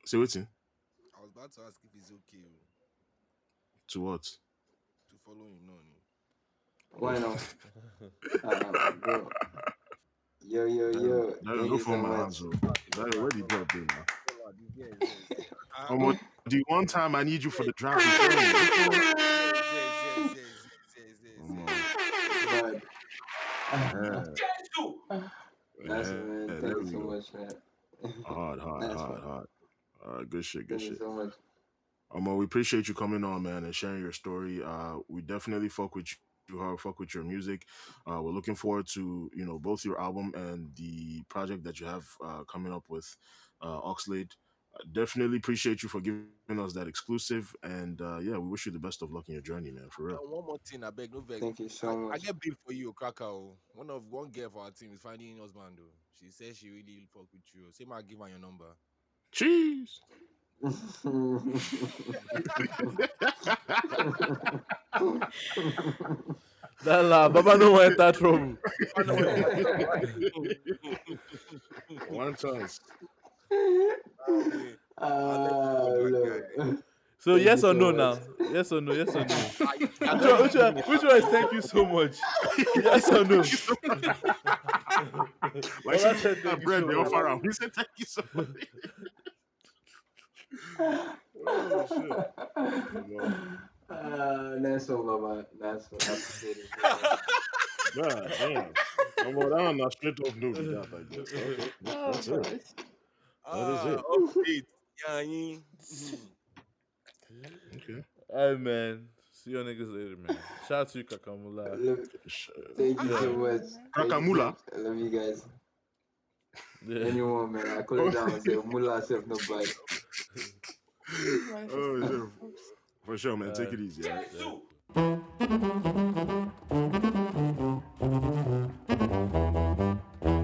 Say what's in I was about to ask if it's okay oh, to what? to follow him. No, no. Why not? uh, bro. Yo, yo, yo. That Thank go you for so my much. hands, though. That where the drop in, man? Ah, Um, the one time I need you for the drop. you Yeah. Yeah, man. there Thank you so much, man. Hard, hard, Nice hard, hard. All right, good shit, good shit. Thank you shit. so much. Um, we appreciate you coming on, man, and sharing your story. Uh, we definitely fuck with you hard, fuck with your music. Uh, we're looking forward to you know both your album and the project that you have uh, coming up with uh, Oxlade. Definitely appreciate you for giving us that exclusive. And uh, yeah, we wish you the best of luck in your journey, man. For real. And one more thing, I beg, no vex. Thank you so I, I get beef for you, Kaka. oh. One of one girl for our team is finding husband though. She says she really fuck with you. Say ma give her your number. Cheese. That laugh, Baba no want enter trouble. One chance. Ah, So yes or no now? Yes or no? Yes or no? which, one, which, one, which one is thank you so much? Yes or no? Like Baba said said, thank you bread, so they much. offer. He said, thank you so much. oh, shit. Ah, nice one, Baba. Nice one. Appreciate it. God damn. Come on down now, straight up no be that, I That's it. What is it? Okay. okay. All right, man. See you niggas later, man. Shout out to you, Kakamula. Thank you so much. Kakamula. I love you guys. Yeah. Anyone, man. I call it down and say, Mula, self, no bite. oh, sure. For sure, man. Uh, Take it easy. Right? Yeah. Yeah.